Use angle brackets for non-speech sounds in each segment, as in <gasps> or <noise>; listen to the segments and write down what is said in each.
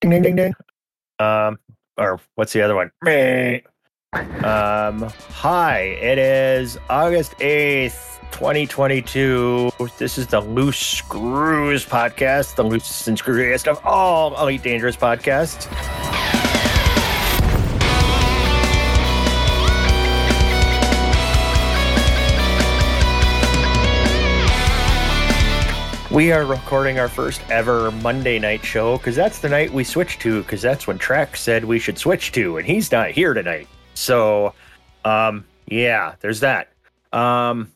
Ding ding ding ding. Um, or what's the other one? Meh. Um, hi, it is August 8th, 2022. This is the Loose Screws podcast, the loosest and screwiest of all Elite Dangerous podcasts. We are recording our first ever Monday night show because that's the night we switched to because that's when Trek said we should switch to, and he's not here tonight. So, um, yeah, there's that. Um,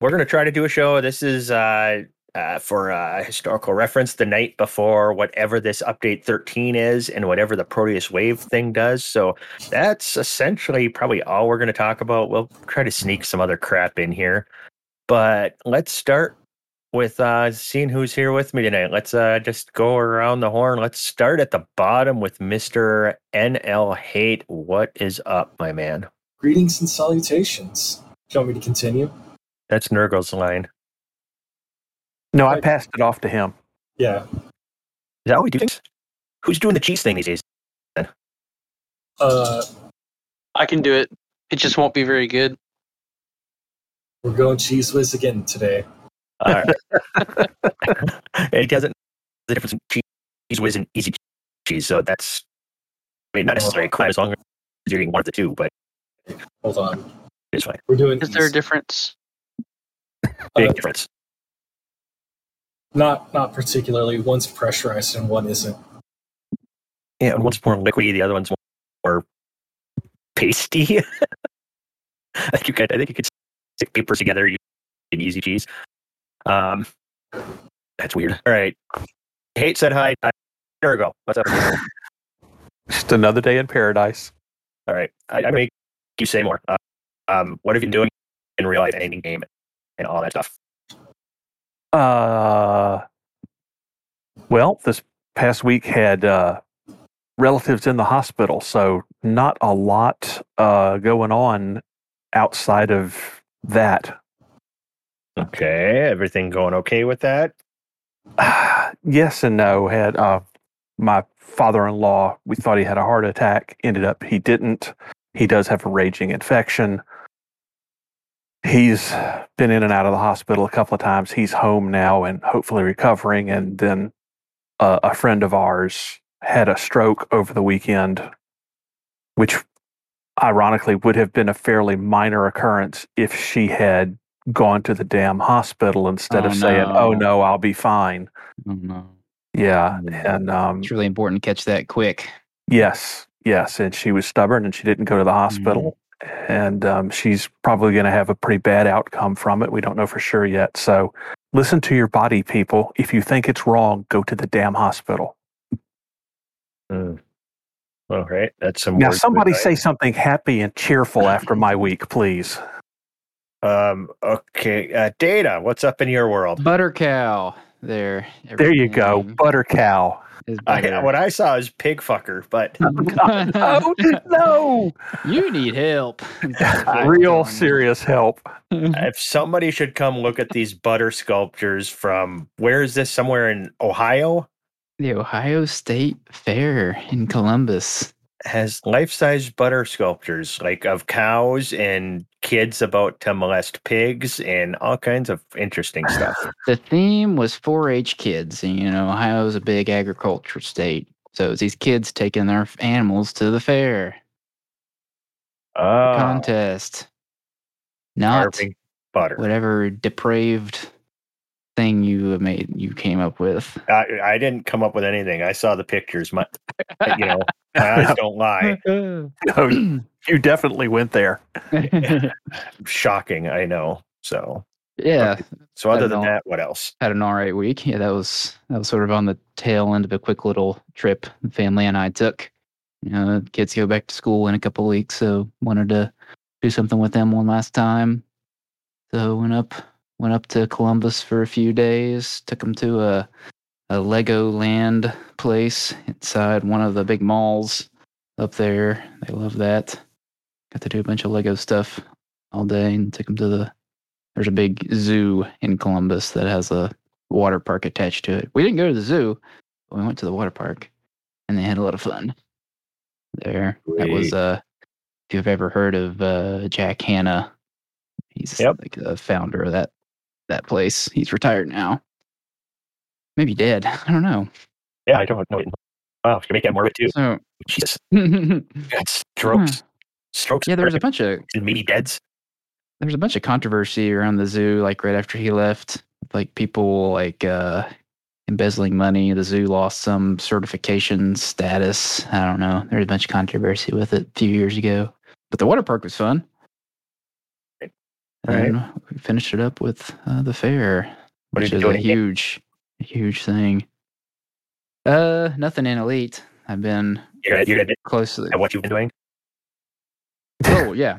we're gonna try to do a show. This is uh, uh, for uh, historical reference, the night before whatever this update 13 is, and whatever the Proteus Wave thing does. So that's essentially probably all we're gonna talk about. We'll try to sneak some other crap in here, but let's start with uh seeing who's here with me tonight. Let's uh just go around the horn. Let's start at the bottom with Mr. NL Hate. What is up, my man? Greetings and salutations. Do you want me to continue? That's Nurgle's line. No, I passed it off to him. Yeah. Is that how we do things? Who's doing the cheese thing these days? Uh, I can do it. It just won't be very good. we're going cheese whiz again today. All right. <laughs> it doesn't the difference between cheese whiz and easy cheese. So that's I mean not necessarily quite as long as you're eating one of the two, but Hold on. it's fine. We're doing Is there a difference? <laughs> Big Uh, difference. not not particularly. One's pressurized and one isn't. Yeah, and one's more liquidy, the other one's more pasty. <laughs> I think you could I think you could stick papers together you can easy cheese. Um that's weird. All right. Hate said hi. There we go. What's up? Just another day in paradise. All right. I, I make you say more. Uh, um, what have you been doing in real life, ending game, and all that stuff? Uh, well, this past week had uh, relatives in the hospital, so not a lot uh, going on outside of that. Okay. Everything going okay with that? <sighs> yes and no. Had uh, my father-in-law. We thought he had a heart attack. Ended up he didn't. He does have a raging infection. He's been in and out of the hospital a couple of times. He's home now and hopefully recovering. And then uh, a friend of ours had a stroke over the weekend, which ironically would have been a fairly minor occurrence if she had gone to the damn hospital instead Oh, of saying, "Oh no. I'll be fine." Oh no. Yeah, Mm. and um, It's really important to catch that quick. yes, yes, and she was stubborn and she didn't go to the hospital, and um, she's probably going to have a pretty bad outcome from it. We don't know for sure yet. So, listen to your body, people. If you think it's wrong, go to the damn hospital. Hmm. All right. That's some. Now, somebody say something happy and cheerful after my week, please. Um. Okay. Uh, Data. What's up in your world? Butter cow. There. There you go, butter cow. I, what I saw is pig fucker, but <laughs> oh no! you need help. <laughs> Real serious help. <laughs> if somebody should come look at these butter sculptures from where is this? Somewhere in Ohio. The Ohio State Fair in Columbus. has life-size butter sculptures like of cows and kids about to molest pigs and all kinds of interesting stuff. <sighs> The theme was 4-H kids, and you know Ohio's a big agriculture state, so it's these kids taking their animals to the fair Oh, contest. Not carving butter. whatever depraved thing you made you came up with. I, I didn't come up with anything. I saw the pictures. My, you know, <laughs> eyes <laughs> don't lie. <laughs> No, you definitely went there. <laughs> Shocking, I know. So, yeah, so other than know. that, what else? had an all right week. Yeah, that was that was sort of on the tail end of a quick little trip the family and I took. You know, kids go back to school in a couple weeks, so wanted to do something with them one last time. So went up went up to Columbus for a few days. Took them to a a Lego Land place inside one of the big malls up there. They love that. Got to do a bunch of Lego stuff all day and took them to the. There's a big zoo in Columbus that has a water park attached to it. We didn't go to the zoo, but we went to the water park. and they had a lot of fun there. That was uh, if you've ever heard of uh, Jack Hanna, he's Yep. like the founder of that that place. He's retired now, maybe dead. I don't know. Yeah, I don't know. Wow, it's gonna make that morbid too. So Jesus, <laughs> yeah, strokes, strokes. there was a bunch of meaty deads. there was a bunch of controversy around the zoo like right after he left like people like uh embezzling money the zoo lost some certification status i don't know there was a bunch of controversy with it a few years ago but the water park was fun Right. and then we finished it up with uh, the fair What which is a huge huge thing uh nothing in elite i've been You're you're gonna close to at what you've been doing. Oh yeah,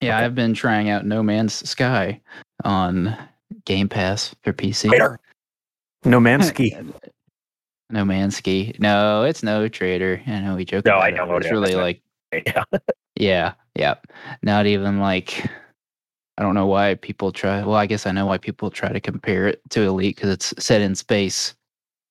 yeah. Okay. I've been trying out No Man's Sky on Game Pass for PC. Radar. No Mansky. no Man's <laughs> Ski. No, it's no trader. I know we joke. No, about I it, but downloaded It's really like <laughs> Yeah. yeah, yeah. Not even like I don't know why people try. Well, I guess I know why people try to compare it to Elite because it's set in space.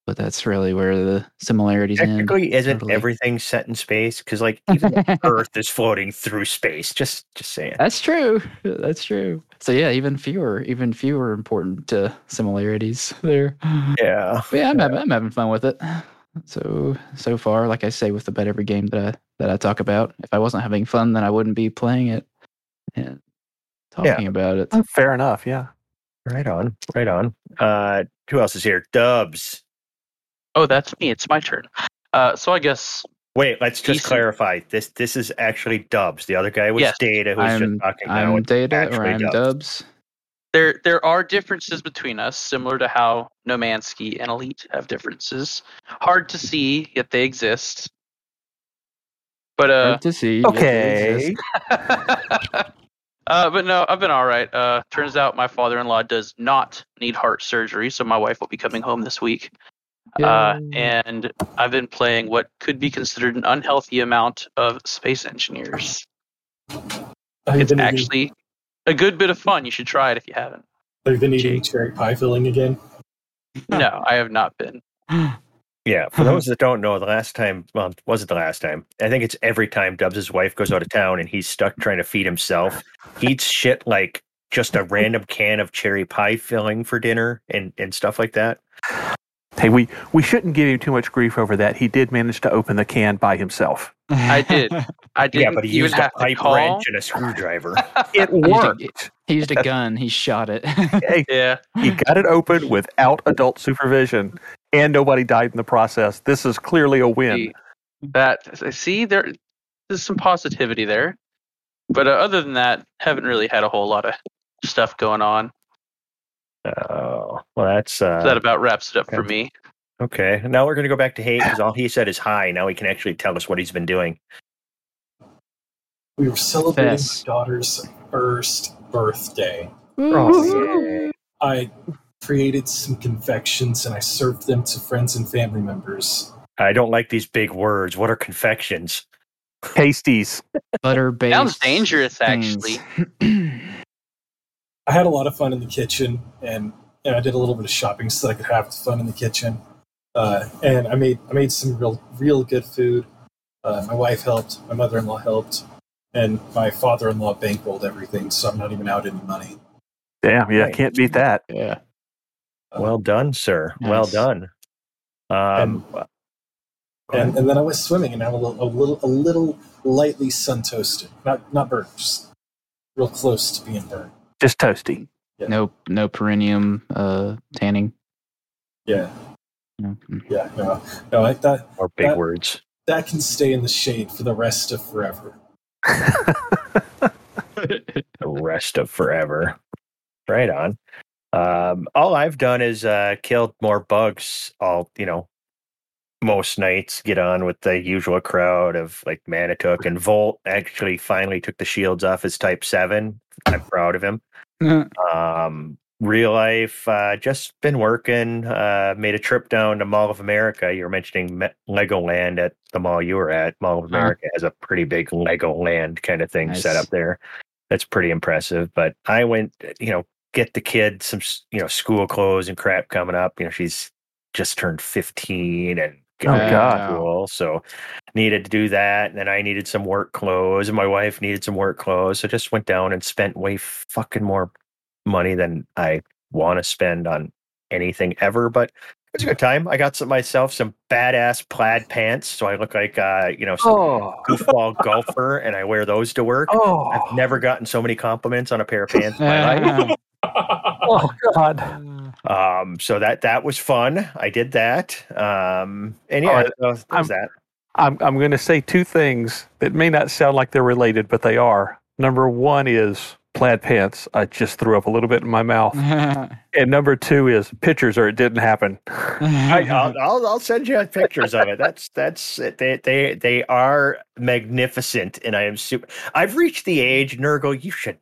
But that's really where the similarities end. Technically, isn't totally. everything set in space? Because like even <laughs> Earth is floating through space. Just, just saying. That's true. That's true. So yeah, even fewer, even fewer important uh, similarities there. Yeah. But yeah, I'm, having, I'm having fun with it. So so far, like I say, with about every game that I that I talk about, if I wasn't having fun, then I wouldn't be playing it and talking about it. Fair enough. Yeah. Right on. Right on. Uh, who else is here? Dubs. Oh, that's me. It's my turn. Uh, so I guess Wait, let's just Decent. clarify. This this is actually Dubs. The other guy was Yes. Data, who's I'm just talking now. I'm It's Data or actually I'm Dubs. Dubs. there there are differences between us, similar to how Nomansky and Elite have differences. Hard to see, yet they exist. But uh, Hard to see. yet they Okay. <laughs> <laughs> exist. uh, but no, I've been all right. Uh, turns out my father-in-law does not need heart surgery, so my wife will be coming home this week. Uh, and I've been playing what could be considered an unhealthy amount of Space Engineers. I've It's eating, actually a good bit of fun. You should try it if you haven't. I've been eating Jake. cherry pie filling again. No, I have not been. <gasps> <laughs> Yeah, for those <laughs> that don't know, the last time, well, was it the last time? I think it's every time Dubs' wife goes out of town and he's stuck trying to feed himself. He eats shit like just a random can of cherry pie filling for dinner and, and stuff like that. Hey, we, we shouldn't give him too much grief over that. He did manage to open the can by himself. I did. I <laughs> didn't yeah, but he even used a pipe wrench and a screwdriver. <laughs> It He used a- worked. He used a gun. He shot it. hey, Yeah, he got it open without adult supervision, and nobody died in the process. This is clearly a win. see, that see there, there's some positivity there, but uh, other than that, haven't really had a whole lot of stuff going on. Oh, well, that's uh, So that about wraps it up for me. okay. Now we're going to go back to Hate because all he said is hi. Now he can actually tell us what he's been doing. We were celebrating Fess. my daughter's first birthday. Oh, I created some confections and I served them to friends and family members. I don't like these big words. What are confections? Pasties. Butter based. Sounds dangerous, actually. <clears throat> I had a lot of fun in the kitchen and, and I did a little bit of shopping so that I could have fun in the kitchen. Uh, and I made I made some real real good food. Uh, my wife helped, my mother in law helped, and my father in law bankrolled everything, so I'm not even out any money. Damn, yeah, Right. can't beat that. yeah. Uh, Well done, sir. Well done. Um, and, and then I was swimming, and I'm a little, a little, a little lightly sun toasted, not not burnt, just real close to being burnt. Just toasty. No no perineum uh tanning. Yeah, No. yeah, no, no, I, that more big that- words. that can stay in the shade for the rest of forever. <laughs> the rest of forever. Right on. Um, all I've done is uh, killed more bugs. All you know, most nights get on with the usual crowd of like Manitouk and Volt. Actually, finally took the shields off his Type Seven. I'm proud of him. Um, real life, uh, just been working. Uh, made a trip down to Mall of America. You were mentioning Me- Legoland at the mall you were at. Mall of Uh-huh. America has a pretty big Legoland kind of thing set up there. That's pretty impressive. But I went, you know, get the kid some, you know, school clothes and crap coming up. You know, she's just turned 15 and Oh, God. school. So needed to do that. And then I needed some work clothes, and my wife needed some work clothes. So just went down and spent way fucking more money than I want to spend on anything ever. But it was a good time. I got some myself some badass plaid pants, so I look like uh, you know some Oh, goofball golfer, and I wear those to work. oh, I've never gotten so many compliments on a pair of pants in my life. <laughs> oh, God. Um, so that that was fun. I did that. Um, and yeah, right. that was that. I'm I'm going to say two things that may not sound like they're related, but they are. Number one is plaid pants. I just threw up a little bit in my mouth, <laughs> and number two is pictures, or it didn't happen. I, I'll, I'll I'll send you pictures of it. That's that's they they they are magnificent, and I am super. I've reached the age, Nurgle. You should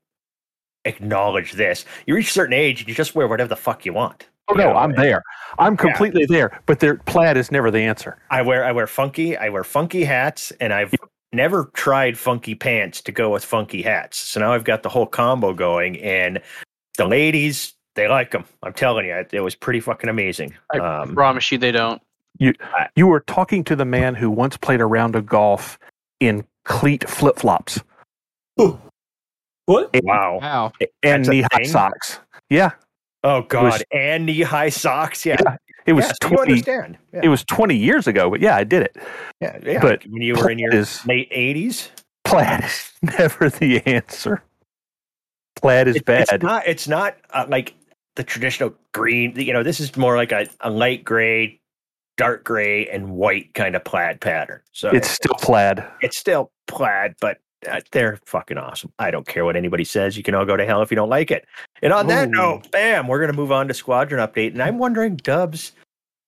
acknowledge this. You reach a certain age, and you just wear whatever the fuck you want. Oh no, know, I'm there. I'm completely there. But their plaid is never the answer. I wear I wear funky I wear funky hats, and I've never tried funky pants to go with funky hats. So now I've got the whole combo going, and the ladies they like them. I'm telling you, it, it was pretty fucking amazing. I Um, promise you they don't. You you were talking to the man who once played a round of golf in cleat flip flops what? wow. Wow! And That's knee high socks. Yeah, Oh God, was- and knee high socks. Yeah, Yeah, it was yeah, so you twenty. understand. Yeah, It was twenty years ago, but yeah, I did it. yeah, yeah. but when you were in your is- late eighties, Plaid is <laughs> never the answer. Plaid is bad. It's not. It's not uh, like the traditional green. You know, this is more like a, a light gray, dark gray, and white kind of plaid pattern. So It's still plaid. it's still plaid, but they're fucking awesome. I don't care what anybody says. You can all go to hell if you don't like it. And on that note, bam, we're gonna move on to squadron update. And I'm wondering, Dubs,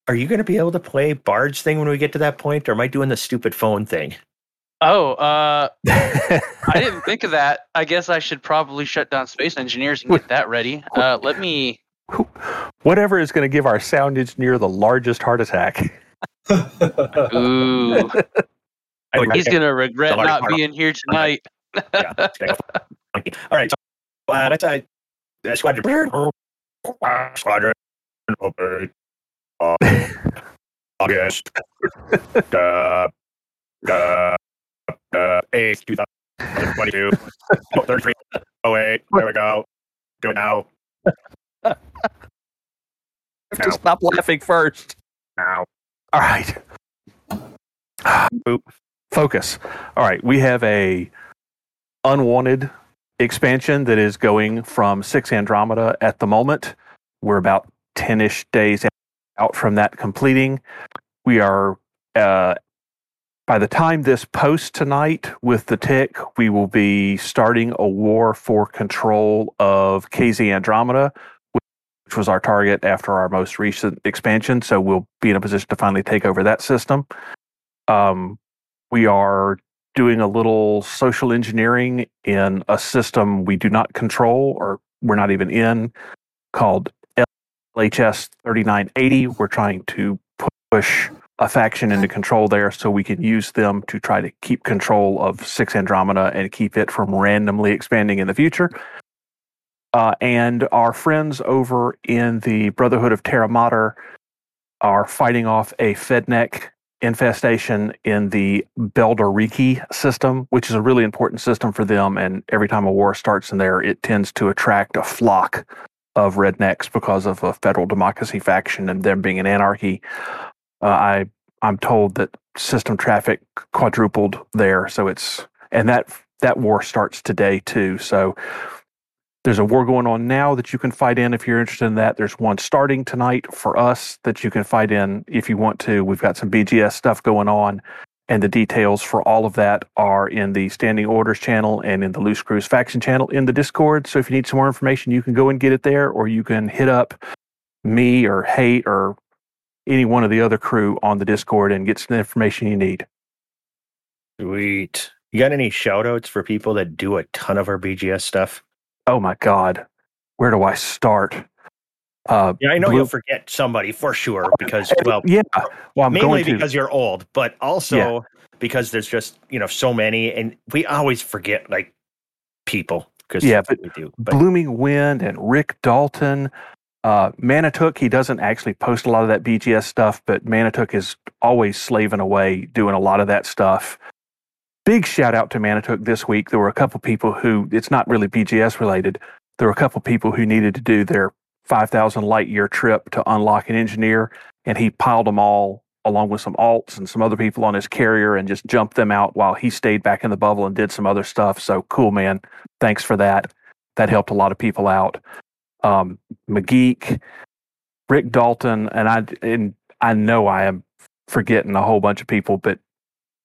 are you gonna be able to play Bard's thing when we get to that point, or am I doing the stupid phone thing? Oh, uh, <laughs> I didn't think of that. I guess I should probably shut down Space Engineers and get that ready. Uh, let me. Whatever is going to give our sound engineer the largest heart attack. Ooh, <laughs> I he's gonna regret large not being here tonight. yeah, it's gonna go funky. All right, so uh, that's a <laughs> uh, squadron. Uh, Squadron. Uh, August. uh, uh, uh, 8th, 2022. Oh, 33. Oh, wait. There we go. Do it now. have to stop laughing first. Now. All right. Boop. Focus. All right. We have a unwanted expansion that is going from six Andromeda at the moment. We're about 10 ish days out from that completing. We are, uh, by the time this posts tonight with the tick, we will be starting a war for control of KZ Andromeda, which was our target after our most recent expansion. So we'll be in a position to finally take over that system. Um, we are doing a little social engineering in a system we do not control or we're not even in called LHS 3980. We're trying to push a faction into control there so we can use them to try to keep control of 6 Andromeda and keep it from randomly expanding in the future. Uh, and our friends over in the Brotherhood of Terra Mater are fighting off a Fedneck infestation in the Beldariki system, which is a really important system for them. And every time a war starts in there, it tends to attract a flock of rednecks because of a federal democracy faction and them being an anarchy. Uh, I I'm told that system traffic quadrupled there, so it's and that that war starts today too. So there's a war going on now that you can fight in if you're interested in that. There's one starting tonight for us that you can fight in if you want to. We've got some BGS stuff going on, and the details for all of that are in the Standing Orders channel and in the Loose Screws faction channel in the Discord. So if you need some more information, you can go and get it there, or you can hit up me or Hate or any one of the other crew on the Discord and get some information you need. Sweet. You got any shout outs for people that do a ton of our BGS stuff? Oh my God, where do I start? Uh, Yeah, I know Blue- you'll forget somebody for sure because, well, yeah. Well, I'm mainly going to. because you're old, but also because there's just, you know, so many and we always forget like people because Yeah, but we do. But Blooming Wind and Rick Dalton, Uh, Manitook, he doesn't actually post a lot of that BGS stuff, but Manitook is always slaving away doing a lot of that stuff. Big shout out to Manitook this week. There were a couple people who, it's not really BGS related, there were a couple people who needed to do their 5,000 light year trip to unlock an engineer, and he piled them all along with some alts and some other people on his carrier and just jumped them out while he stayed back in the bubble and did some other stuff. So cool, man. Thanks for that. That helped a lot of people out. Um, McGeek, Rick Dalton, and I and I know I am forgetting a whole bunch of people, but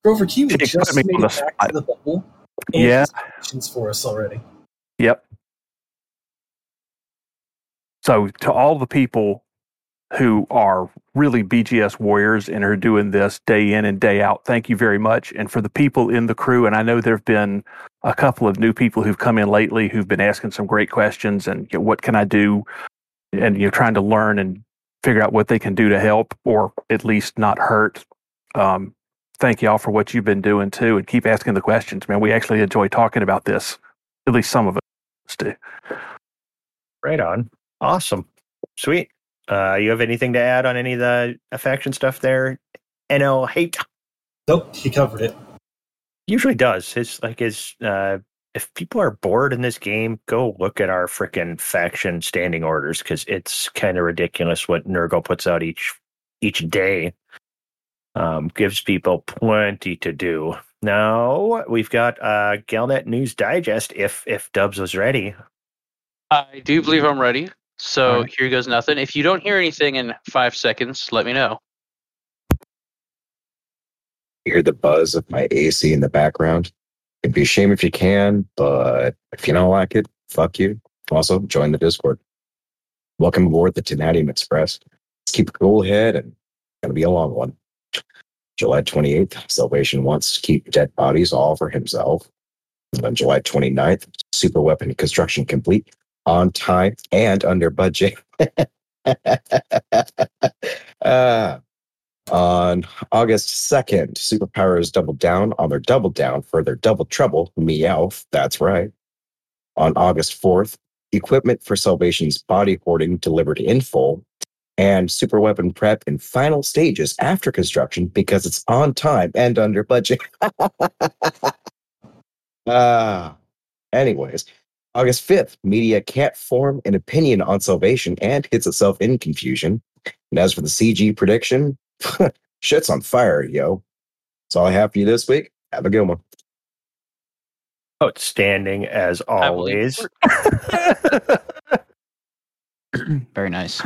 Grover Kiwi put just me made on the it back spot. to the bubble. Yeah. questions for us already. Yep. So to all the people who are really BGS warriors and are doing this day in and day out, thank you very much. And for the people in the crew, and I know there have been a couple of new people who've come in lately who've been asking some great questions and you know, what can I do? And you're trying to learn and figure out what they can do to help or at least not hurt. Um, thank you all for what you've been doing too and keep asking the questions, man. We actually enjoy talking about this. At least some of us do. Right on. Awesome. Sweet. Uh, you have anything to add on any of the faction stuff there? NL hate Nope, he covered it. usually does. It's like his uh if people are bored in this game, go look at our freaking faction standing orders because it's kind of ridiculous what Nurgle puts out each each day. Um, gives people plenty to do. Now we've got uh Galnet News Digest. If if Dubs was ready, I do believe I'm ready. So All right. here goes nothing. If you don't hear anything in five seconds, let me know. hear the buzz of my AC in the background. It'd be a shame if you can, but if you don't like it, fuck you. Also, join the Discord. Welcome aboard the Tenadium Express. Let's keep a cool head and it's gonna be a long one. July 28th, Salvation wants to keep dead bodies all for himself. On July 29th, super weapon construction complete on time and under budget. <laughs> uh, on August 2nd, Superpowers doubled down on their double down for their double trouble, Meowth. That's right. On August 4th, equipment for Salvation's body hoarding delivered in full, and super weapon prep in final stages after construction because it's on time and under budget. <laughs> Ah, anyways, August 5th, media can't form an opinion on Salvation and hits itself in confusion. And as for the CG prediction, <laughs> shit's on fire, yo. That's all I have for you this week. Have a good one. outstanding as always. <laughs> Very nice.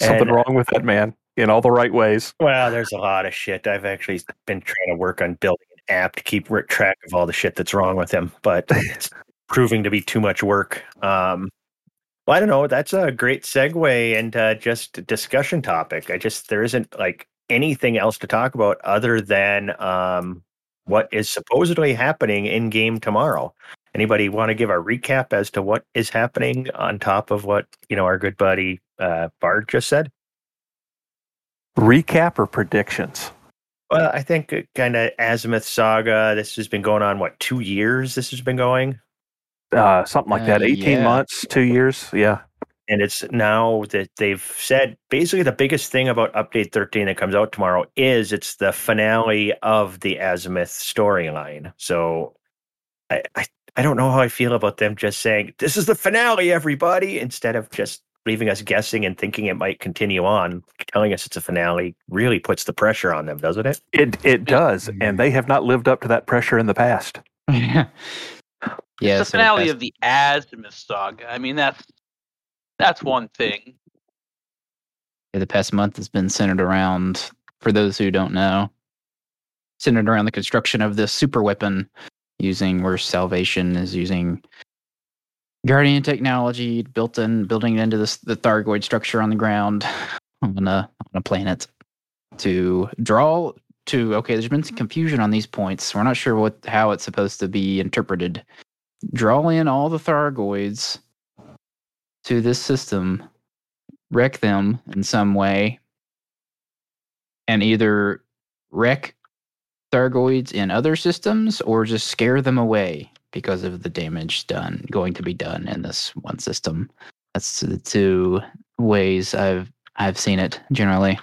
Something And- wrong with that man in all the right ways. Well, there's a lot of shit. I've actually been trying to work on building an app to keep track of all the shit that's wrong with him, but <laughs> it's proving to be too much work. Um, well, I don't know. That's a great segue into just a discussion topic. I just there isn't like anything else to talk about other than um, what is supposedly happening in game tomorrow. Anybody want to give a recap as to what is happening on top of what you know our good buddy uh, Bard just said? Recap or predictions? Well, I think kind of Azimuth Saga. This has been going on what two years? This has been going, Uh, something like that. Uh, 18 yeah. months, two years. Yeah. and it's now that they've said basically the biggest thing about Update 13 that comes out tomorrow is it's the finale of the Azimuth storyline. So, I, I I don't know how I feel about them just saying this is the finale, everybody, instead of just leaving us guessing and thinking it might continue on. Telling us it's a finale really puts the pressure on them, doesn't it? It it does. And they have not lived up to that pressure in the past. <laughs> yeah. the finale that's- of the Azimuth saga. I mean, that's that's one thing. Yeah, the past month has been centered around, for those who don't know, centered around the construction of this super weapon using where Salvation is using Guardian technology built in, building it into this, the Thargoid structure on the ground <laughs> on a, on a planet to draw to, okay, there's been some confusion on these points. We're not sure what how it's supposed to be interpreted. Draw in all the Thargoids to this system wreck them in some way and either wreck Thargoids in other systems or just scare them away because of the damage done going to be done in this one system. That's the two ways I've I've seen it generally.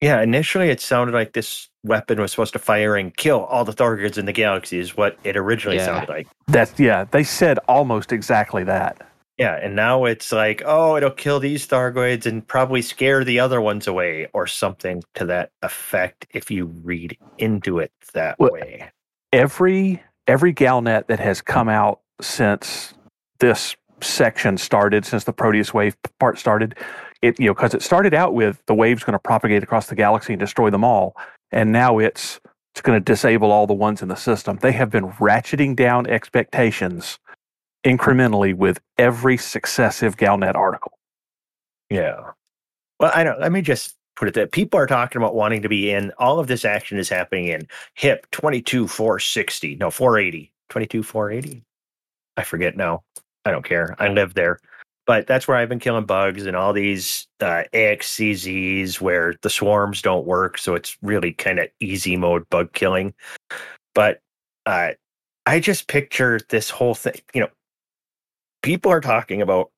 Yeah, initially it sounded like this weapon was supposed to fire and kill all the Thargoids in the galaxy, is what it originally Yeah. sounded like. That's yeah. They said almost exactly that. Yeah, and now it's like, oh, it'll kill these Thargoids and probably scare the other ones away, or something to that effect if you read into it that Well, way. every every Galnet that has come out since this section started, since the Proteus wave part started, it you know because it started out with the wave's going to propagate across the galaxy and destroy them all, and now it's it's going to disable all the ones in the system. They have been ratcheting down expectations incrementally with every successive Galnet article. Yeah. Well, I don't. Let me just put it that people are talking about wanting to be in. All of this action is happening in HIP twenty two four sixty. No, four eighty. Twenty two four eighty. I forget now. I don't care. I live there, but that's where I've been killing bugs and all these uh, AXCZs where the swarms don't work, so it's really kind of easy mode bug killing. But uh, I just picture this whole thing. You know, people are talking about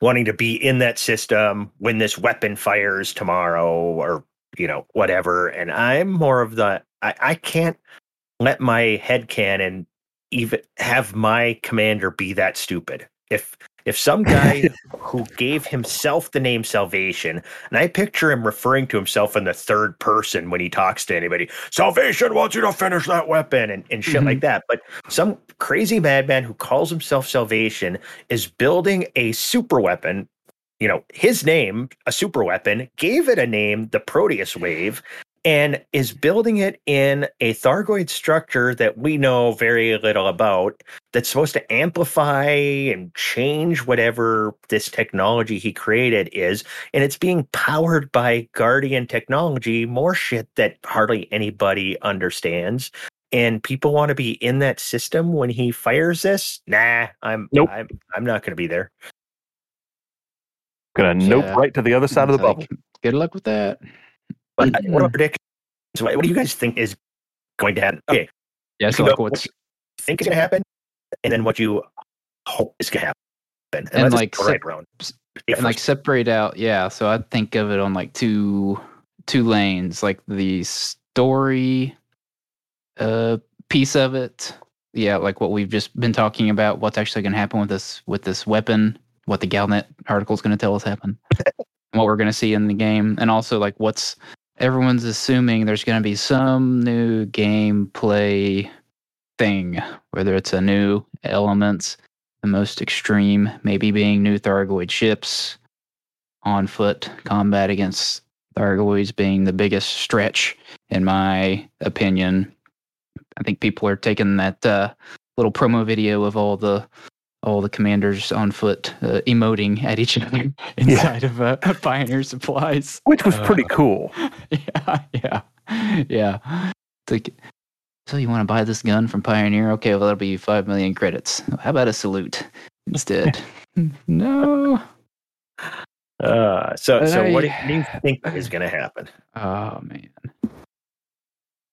wanting to be in that system when this weapon fires tomorrow or you know whatever and i'm more of the i, I can't let my head canon even have my commander be that stupid. If if some guy <laughs> who gave himself the name salvation and i picture him referring to himself in the third person when he talks to anybody salvation wants you to finish that weapon and, and shit like mm-hmm. that but some crazy madman who calls himself salvation is building a super weapon. You know, his name, a super weapon, gave it a name, the Proteus Wave, and is building it in a Thargoid structure that we know very little about that's supposed to amplify and change whatever this technology he created is. And it's being powered by Guardian technology, more shit that hardly anybody understands and people want to be in that system when he fires this nah i'm Nope. i'm, I'm not going to be there Gonna nope Yeah. right to the other side of the like, bubble. Good luck with that. But what about predictions what, what do you guys think is going to happen? Okay. Yeah, so like what's think is going to happen and then what you hope is going to happen. And, let's like, sep- right Yeah, and like separate out yeah so i think of it on like two two lanes like the story uh piece of it. Yeah like what we've just been talking about what's actually going to happen with this with this weapon what the galnet article is going to tell us happen <laughs> what we're going to see in the game and also like what's everyone's assuming there's going to be some new gameplay thing whether it's a new elements the most extreme maybe being new Thargoid ships, on foot combat against Thargoids being the biggest stretch, in my opinion. I think people are taking that uh, little promo video of all the all the commanders on foot uh, emoting at each other <laughs> inside of uh, <laughs> Pioneer supplies. Which was pretty Uh, cool. <laughs> yeah, yeah, yeah. It's like, so you want to buy this gun from Pioneer? Okay, well that'll be five million credits. How about a salute instead? no. uh, so so what do, I- what do you think <sighs> is going to happen Oh man.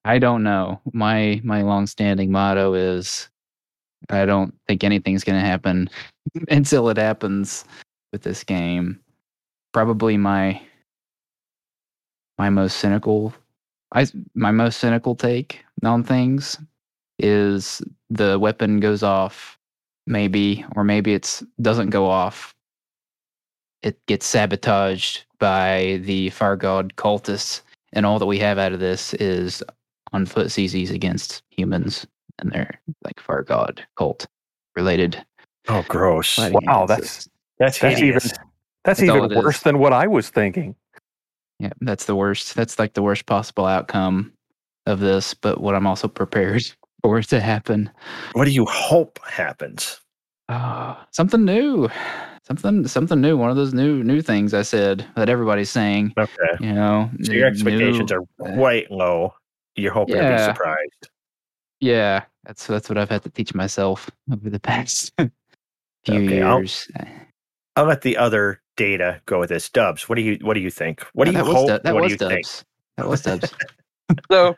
I don't know. My my long-standing motto is I don't think anything's going to happen <laughs> until it happens with this game. Probably my my most cynical I my most cynical take on things is the weapon goes off maybe or maybe it's doesn't go off it gets sabotaged by the Far God cultists and all that we have out of this is on foot CZs against humans and their like Far God cult related. Oh gross. Wow, against that's- that's That's even that's That's even worse is. than what I was thinking. yeah that's the worst. That's like the worst possible outcome of this but what i'm also prepared <laughs> for it to happen. What do you hope happens? Ah, something new. Something something new. One of those new new things i said that everybody's saying okay. you know so your new- expectations are quite low. You're hoping to be surprised Yeah, that's that's what I've had to teach myself over the <laughs> past few Okay, I'll- years. I'll let the other data go with this. Dubs, what do you what do you think? What do you that hope? Du- that what was do you think? Dubs. That was Dubs. <laughs> So,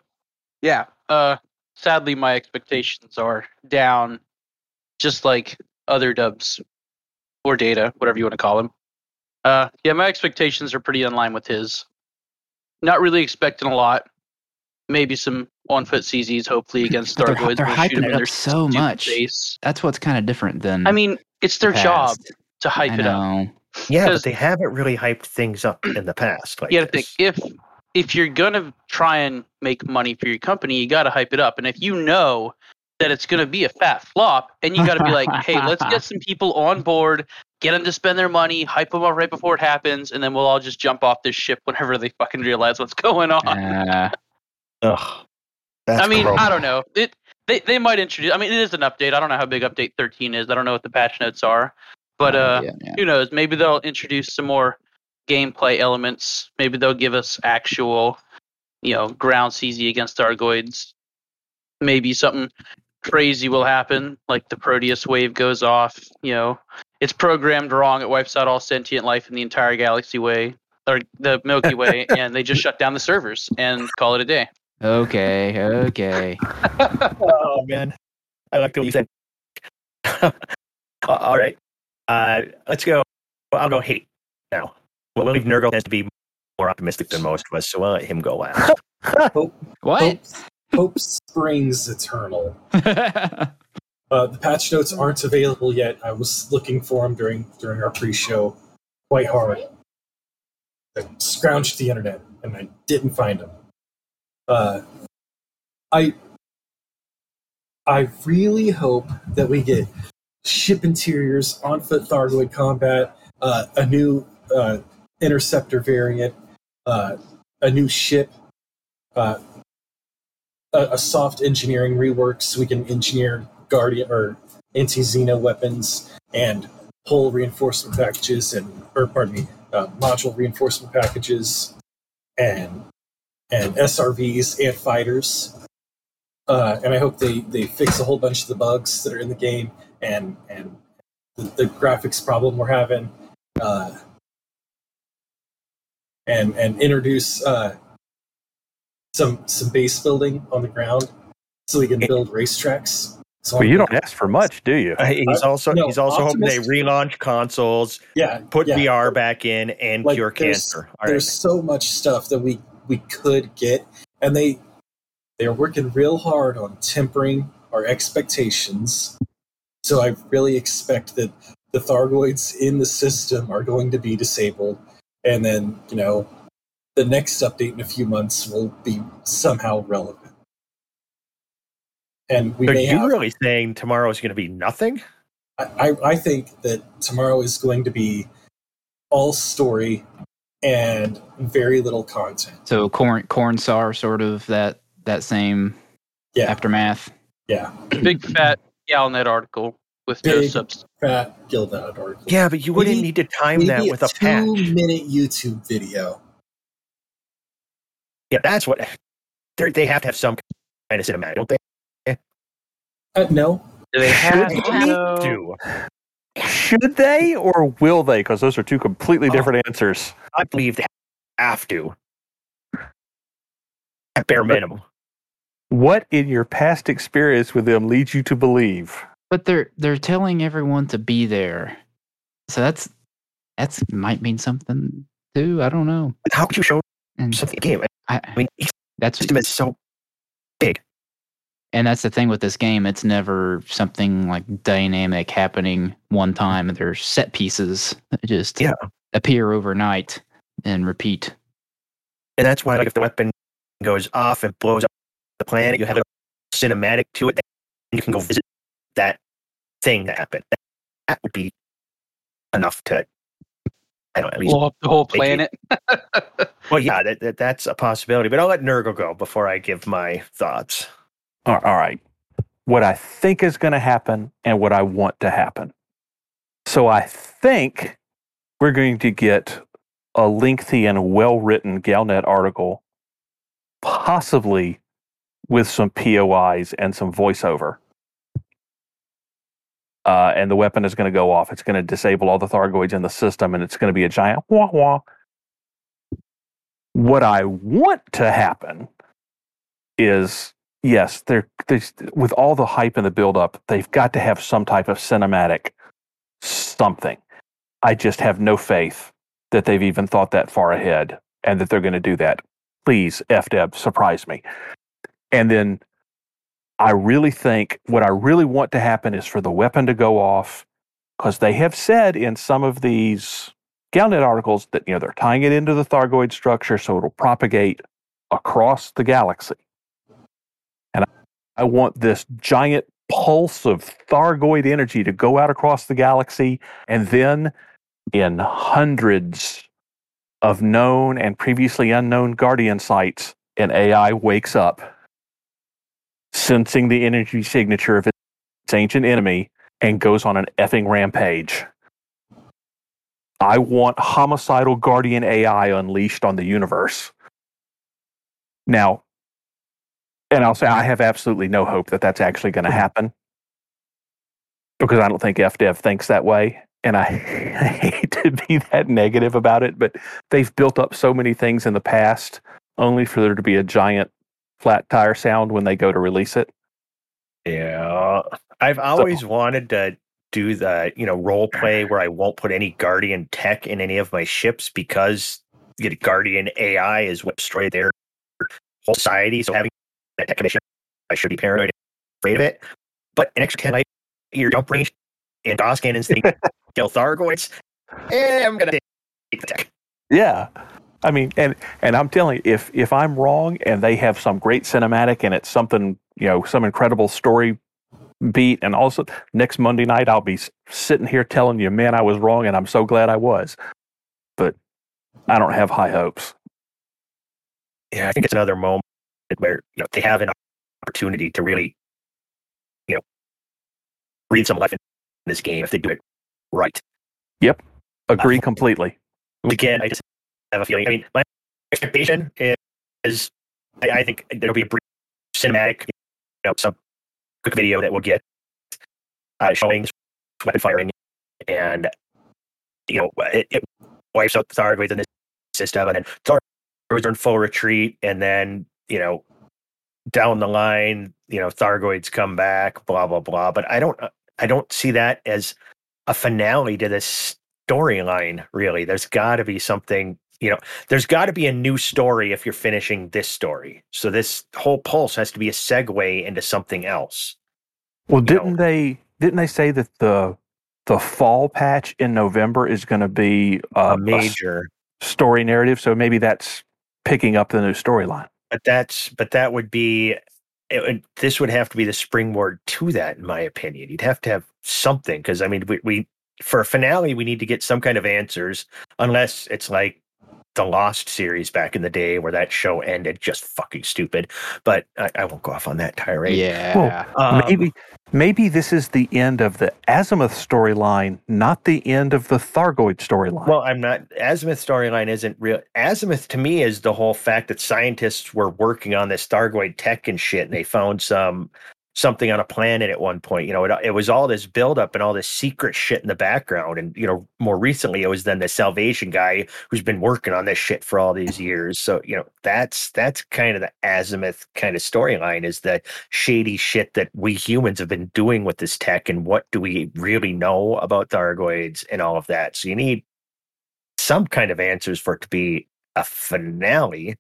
yeah. Uh, sadly, my expectations are down, just like other dubs or data, whatever you want to call them. Uh, yeah, my expectations are pretty in line with his. Not really expecting a lot. Maybe some on foot CZs, hopefully against But they're- Thargoids. they're hyping it up so much. Face. That's what's kind of different than. I mean, it's their past. job to hype I it up. Yeah, but they haven't really hyped things up in the past. Like you got to think if if you're gonna try and make money for your company, you got to hype it up. And if you know that it's gonna be a fat flop, and you got to be like, hey, let's get <laughs> some people on board, get them to spend their money, hype them up right before it happens, and then we'll all just jump off this ship whenever they fucking realize what's <laughs> going on. Uh, Ugh, that's I mean, gross. I don't know. It they they might introduce. I mean, it is an update. I don't know how big update 13 is. I don't know what the patch notes are, but uh, yeah, yeah. who knows? Maybe they'll introduce some more gameplay elements. Maybe they'll give us actual, you know, ground CZ against Thargoids. Maybe something crazy will happen, like the Proteus wave goes off. You know, it's programmed wrong. It wipes out all sentient life in the entire galaxy way or the Milky Way, <laughs> and they just shut down the servers and call it a day. Okay, okay. oh man, I like the way you said. <laughs> All right, uh, let's go. Well, I'll go hate now. Well, we'll leave Nurgle tends to be more optimistic than most of us, so I'll let him go last. <laughs> Hope, What? hope, hope springs eternal. <laughs> Uh, the patch notes aren't available yet. I was looking for them during during our pre-show quite hard. I scrounged the internet and I didn't find them. Uh, I I really hope that we get ship interiors, on foot Thargoid combat, uh, a new uh, interceptor variant, uh, a new ship, uh, a, a soft engineering rework so we can engineer guardian or anti-xeno weapons and hull reinforcement packages and or pardon me uh, module reinforcement packages and and SRVs and fighters uh, and I hope they they fix a whole bunch of the bugs that are in the game and and the, the graphics problem we're having uh, and and introduce uh, some some base building on the ground so we can build racetracks. So Well, you don't ask for much, do you? Uh, he's also no, he's also hoping they relaunch consoles, yeah, put yeah. VR back in, and Like, cure there's- cancer. All right. There's so much stuff that we we could get, and they they're working real hard on tempering our expectations. So I really expect that the Thargoids in the system are going to be disabled, and then you know the next update in a few months will be somehow relevant. And we Are you have, really saying tomorrow is going to be nothing? I, I I think that tomorrow is going to be all story and very little content. So corn corn sar sort of that that same Yeah, aftermath. yeah. <clears throat> Big fat Galnet article with no Big substance. Fat Galnet article. Yeah, but you wouldn't Maybe- need to time Maybe that with a two patch. minute YouTube video. Yeah, that's what they're- have to have some kind of cinematic. Don't they Uh, no, Do they have to? Do. Should they or will they? Because those are two completely different answers. I believe they have to. At bare minimum. What in your past experience with them leads you to believe? But they're they're telling everyone to be there. So that's that's might mean something too. I don't know. How could you show And something game? I, I mean, that's system is so big. And that's the thing with this game. It's never something like dynamic happening one time. There's set pieces that just Yeah. appear overnight and repeat. And that's why, like, if the weapon goes off and blows up the planet, you have a cinematic to it, and you can go visit that thing that happened. That, that would be enough to, I don't know, at least Blow up the whole planet. Well, yeah, that, that, that's a possibility. But I'll let Nurgle go before I give my thoughts. All right. What I think is going to happen and what I want to happen. So I think we're going to get a lengthy and well written Galnet article, possibly with some POIs and some voiceover. Uh, and the weapon is going to go off. It's going to disable all the Thargoids in the system, and it's going to be a giant wah wah. What I want to happen is yes, they're, they with all the hype and the buildup, they've got to have some type of cinematic something. I just have no faith that they've even thought that far ahead and that they're going to do that. Please, FDEV, surprise me. And then I really think what I really want to happen is for the weapon to go off because they have said in some of these Galnet articles that you know they're tying it into the Thargoid structure so it'll propagate across the galaxy. I want this giant pulse of Thargoid energy to go out across the galaxy and then in hundreds of known and previously unknown Guardian sites, an AI wakes up, sensing the energy signature of its ancient enemy, and goes on an effing rampage. I want homicidal Guardian AI unleashed on the universe. Now, and I'll say I have absolutely no hope that that's actually going to mm-hmm. happen because I don't think FDev thinks that way and I, <laughs> I hate to be that negative about it, but they've built up so many things in the past only for there to be a giant flat tire sound when they go to release it. Yeah. I've always so, wanted to do the, you know, role play <clears throat> where I won't put any Guardian tech in any of my ships because you know, Guardian AI is what destroyed their whole society. So having that tech commission, I should be paranoid afraid of it. But an extra 10 light your jump range and Gauss cannons think kill <laughs> Thargoids, eh, I'm gonna take the tech. Yeah. I mean, and and I'm telling you, if if I'm wrong and they have some great cinematic and it's something, you know, some incredible story beat, and also next Monday night I'll be sitting here telling you, man, I was wrong, and I'm so glad I was. But I don't have high hopes. Yeah, I think it's another moment where you know they have an opportunity to really, you know, breathe some life in this game if they do it right. Yep. Agree uh, completely. Again, I just have a feeling. I mean, my expectation is, is I, I, think there'll be a brief cinematic, you know, some quick video that we'll get uh, showing weapon firing, and you know, it, it wipes out the Thargoids in this system, and then Thargoids are in full retreat, and then you know, down the line, you know, Thargoids come back, blah blah blah. But I don't, uh, I don't see that as a finale to this storyline, really. There's got to be something, you know, there's got to be a new story if you're finishing this story. So this whole pulse has to be a segue into something else. Well, didn't know. they didn't they say that the the fall patch in November is going to be a, uh, a major a story narrative? So maybe that's picking up the new storyline. But that's but that would be it, this would have to be the springboard to that, in my opinion. You'd have to have something because I mean, we, we for a finale we need to get some kind of answers, unless it's like the Lost series back in the day where that show ended just fucking stupid. But I, I won't go off on that tirade. Yeah, well, um, maybe maybe this is the end of the Azimuth storyline, not the end of the Thargoid storyline. Well, I'm not. Azimuth storyline isn't real. Azimuth to me is the whole fact that scientists were working on this Thargoid tech and shit, and they found some something on a planet at one point. You know, it, it was all this buildup and all this secret shit in the background. And, you know, more recently, it was then the salvation guy who's been working on this shit for all these years. So, you know, that's that's kind of the azimuth kind of storyline is the shady shit that we humans have been doing with this tech and what do we really know about Thargoids and all of that. So you need some kind of answers for it to be a finale.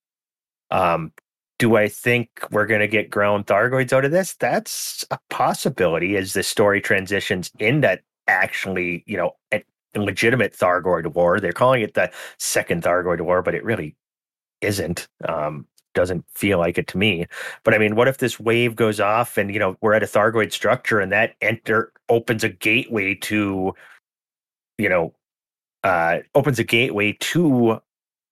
Um, do I think we're going to get ground Thargoids out of this? That's a possibility as the story transitions into actually, you know, a legitimate Thargoid war. They're calling it the second Thargoid war, but it really isn't. Um, doesn't feel like it to me. But I mean, what if this wave goes off and you know we're at a Thargoid structure and that enter opens a gateway to, you know, uh, opens a gateway to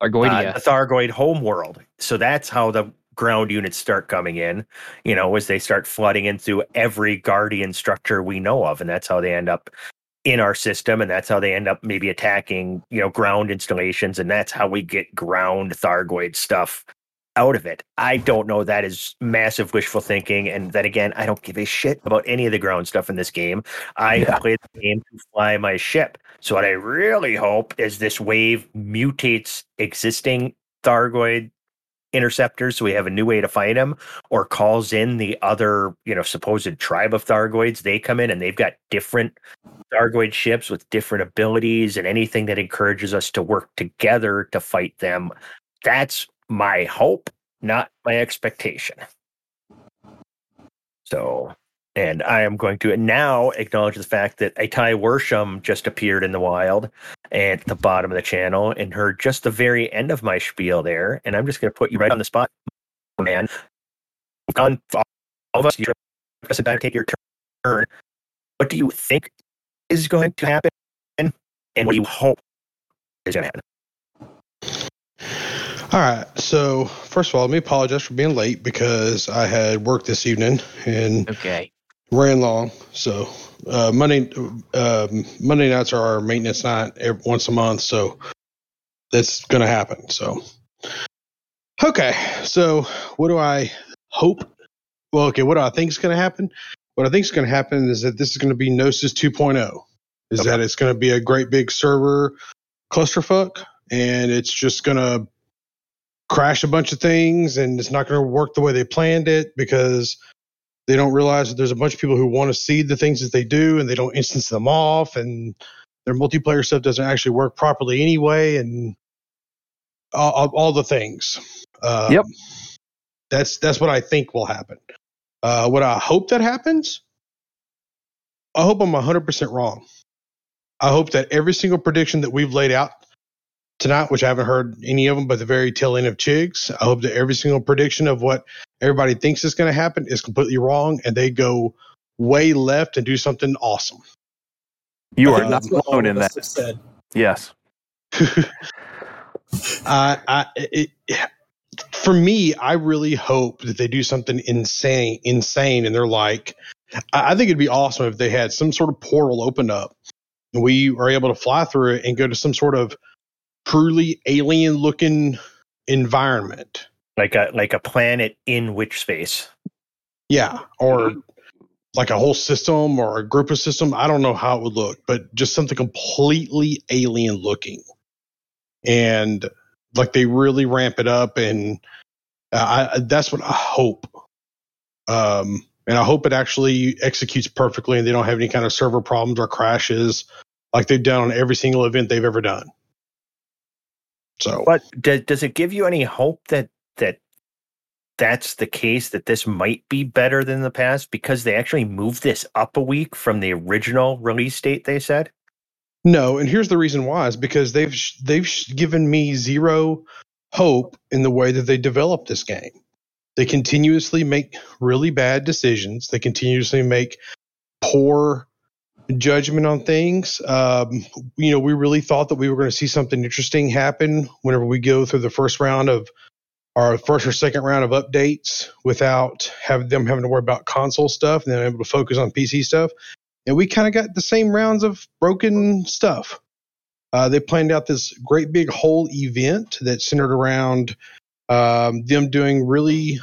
Thargoidia. Uh, the Thargoid homeworld. So that's how the ground units start coming in, you know, as they start flooding in through every guardian structure we know of. And that's how they end up in our system. And that's how they end up maybe attacking, you know, ground installations. And that's how we get ground Thargoid stuff out of it. I don't know. That is massive wishful thinking. And then again, I don't give a shit about any of the ground stuff in this game. I yeah. played the game to fly my ship. So what I really hope is this wave mutates existing Thargoid interceptors, so we have a new way to fight them, or calls in the other, you know, supposed tribe of Thargoids. They come in and they've got different Thargoid ships with different abilities and anything that encourages us to work together to fight them. That's my hope, not my expectation. So, and I am going to now acknowledge the fact that a Itai Worsham just appeared in the wild at the bottom of the channel and heard just the very end of my spiel there. And I'm just going to put you right on the spot, man. On all of us, you're about to take your turn. What do you think is going to happen? And what do you hope is going to happen? All right. So, first of all, let me apologize for being late because I had work this evening and Okay. Ran long. So, uh, Monday um Monday nights are our maintenance night every, once a month. So, that's going to happen. So, okay. So, what do I hope? Well, okay. What do I think is going to happen? What I think is going to happen is that this is going to be Gnosis 2.0. Is Okay. that it's going to be a great big server clusterfuck and it's just going to crash a bunch of things and it's not going to work the way they planned it because they don't realize that there's a bunch of people who want to see the things that they do and they don't instance them off and their multiplayer stuff doesn't actually work properly anyway and all, all, the things. Um, Yep. that's that's what i think will happen. Uh, what i hope that happens i hope i'm 100% wrong. I hope that every single prediction that we've laid out tonight, which I haven't heard any of them, but the very tail end of Chigs. I hope that every single prediction of what everybody thinks is going to happen is completely wrong, and they go way left and do something awesome. You are not that's alone in that. said. Yes. <laughs> I, I, it, for me, I really hope that they do something insane, insane, and they're like, I, I think it'd be awesome if they had some sort of portal opened up, and we are able to fly through it and go to some sort of truly alien-looking environment. Like a like a planet in which space? Yeah, or like a whole system or a group of system. I don't know how it would look, but just something completely alien looking. And like they really ramp it up, and uh, I, that's what I hope. Um, and I hope it actually executes perfectly, and they don't have any kind of server problems or crashes like they've done on every single event they've ever done. So But does does it give you any hope that that that's the case that this might be better than the past because they actually moved this up a week from the original release date they said? No, and here's the reason why is because they've they've given me zero hope in the way that they develop this game. They continuously make really bad decisions. They continuously make poor judgment on things. Um, you know, we really thought that we were going to see something interesting happen whenever we go through the first round of our first or second round of updates without having them having to worry about console stuff and then able to focus on PC stuff and we kind of got the same rounds of broken stuff. Uh, they planned out this great big whole event that centered around um, them doing really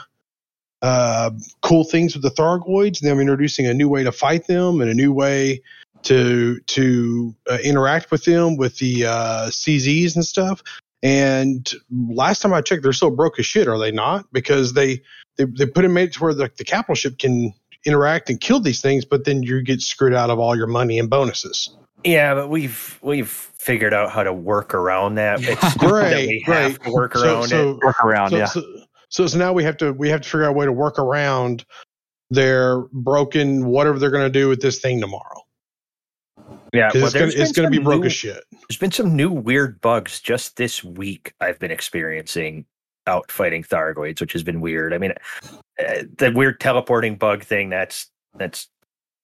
uh, cool things with the Thargoids, them introducing a new way to fight them and a new way to to uh, interact with them with the uh, CZs and stuff. And last time I checked, they're still broke as shit, are they not? Because they they, they put it made it to where the, the capital ship can interact and kill these things, but then you get screwed out of all your money and bonuses. Yeah, but we've we've figured out how to work around that. It's <laughs> stupid <laughs> that Great, we have great. to work So, around it. Work around, so, yeah. so, so, so now we have to we have to figure out a way to work around their broken whatever they're going to do with this thing tomorrow Yeah, well, it's going it's to be broke new- as shit. There's been some new weird bugs just this week I've been experiencing out fighting Thargoids, which has been weird. I mean, uh, the weird teleporting bug thing that's that's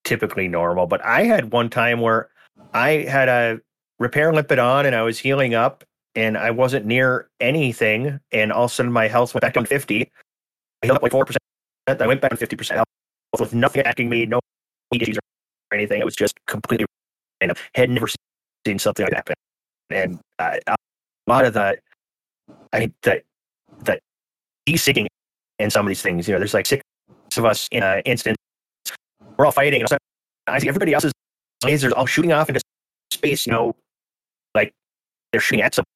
typically normal, but I had one time where I had a repair limpet on and I was healing up and I wasn't near anything and all of a sudden my health went back down to 50. I healed up like 4%. I went back to 50% health with nothing attacking me, no issues or anything. It was just completely random. Had never seen something like that and a lot of the, I that the de-syncing in some of these things. You know, there's like six of us in an instance. We're all fighting. And I see everybody else's lasers all shooting off into space. You know, like they're shooting at something,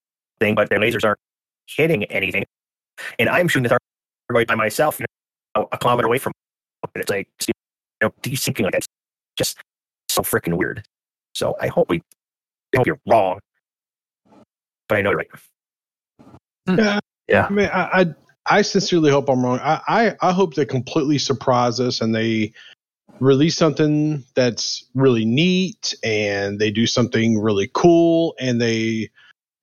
but their lasers aren't hitting anything. and I'm shooting this Thargoid by myself, you know, a kilometer away from. it. And it's like you know, desyncing like that. It's just so freaking weird. So I hope we. I hope you're wrong, but I know you're right. Hmm. Yeah. Yeah. I mean, I, I, I sincerely hope I'm wrong. I, I, I hope they completely surprise us and they release something that's really neat and they do something really cool and they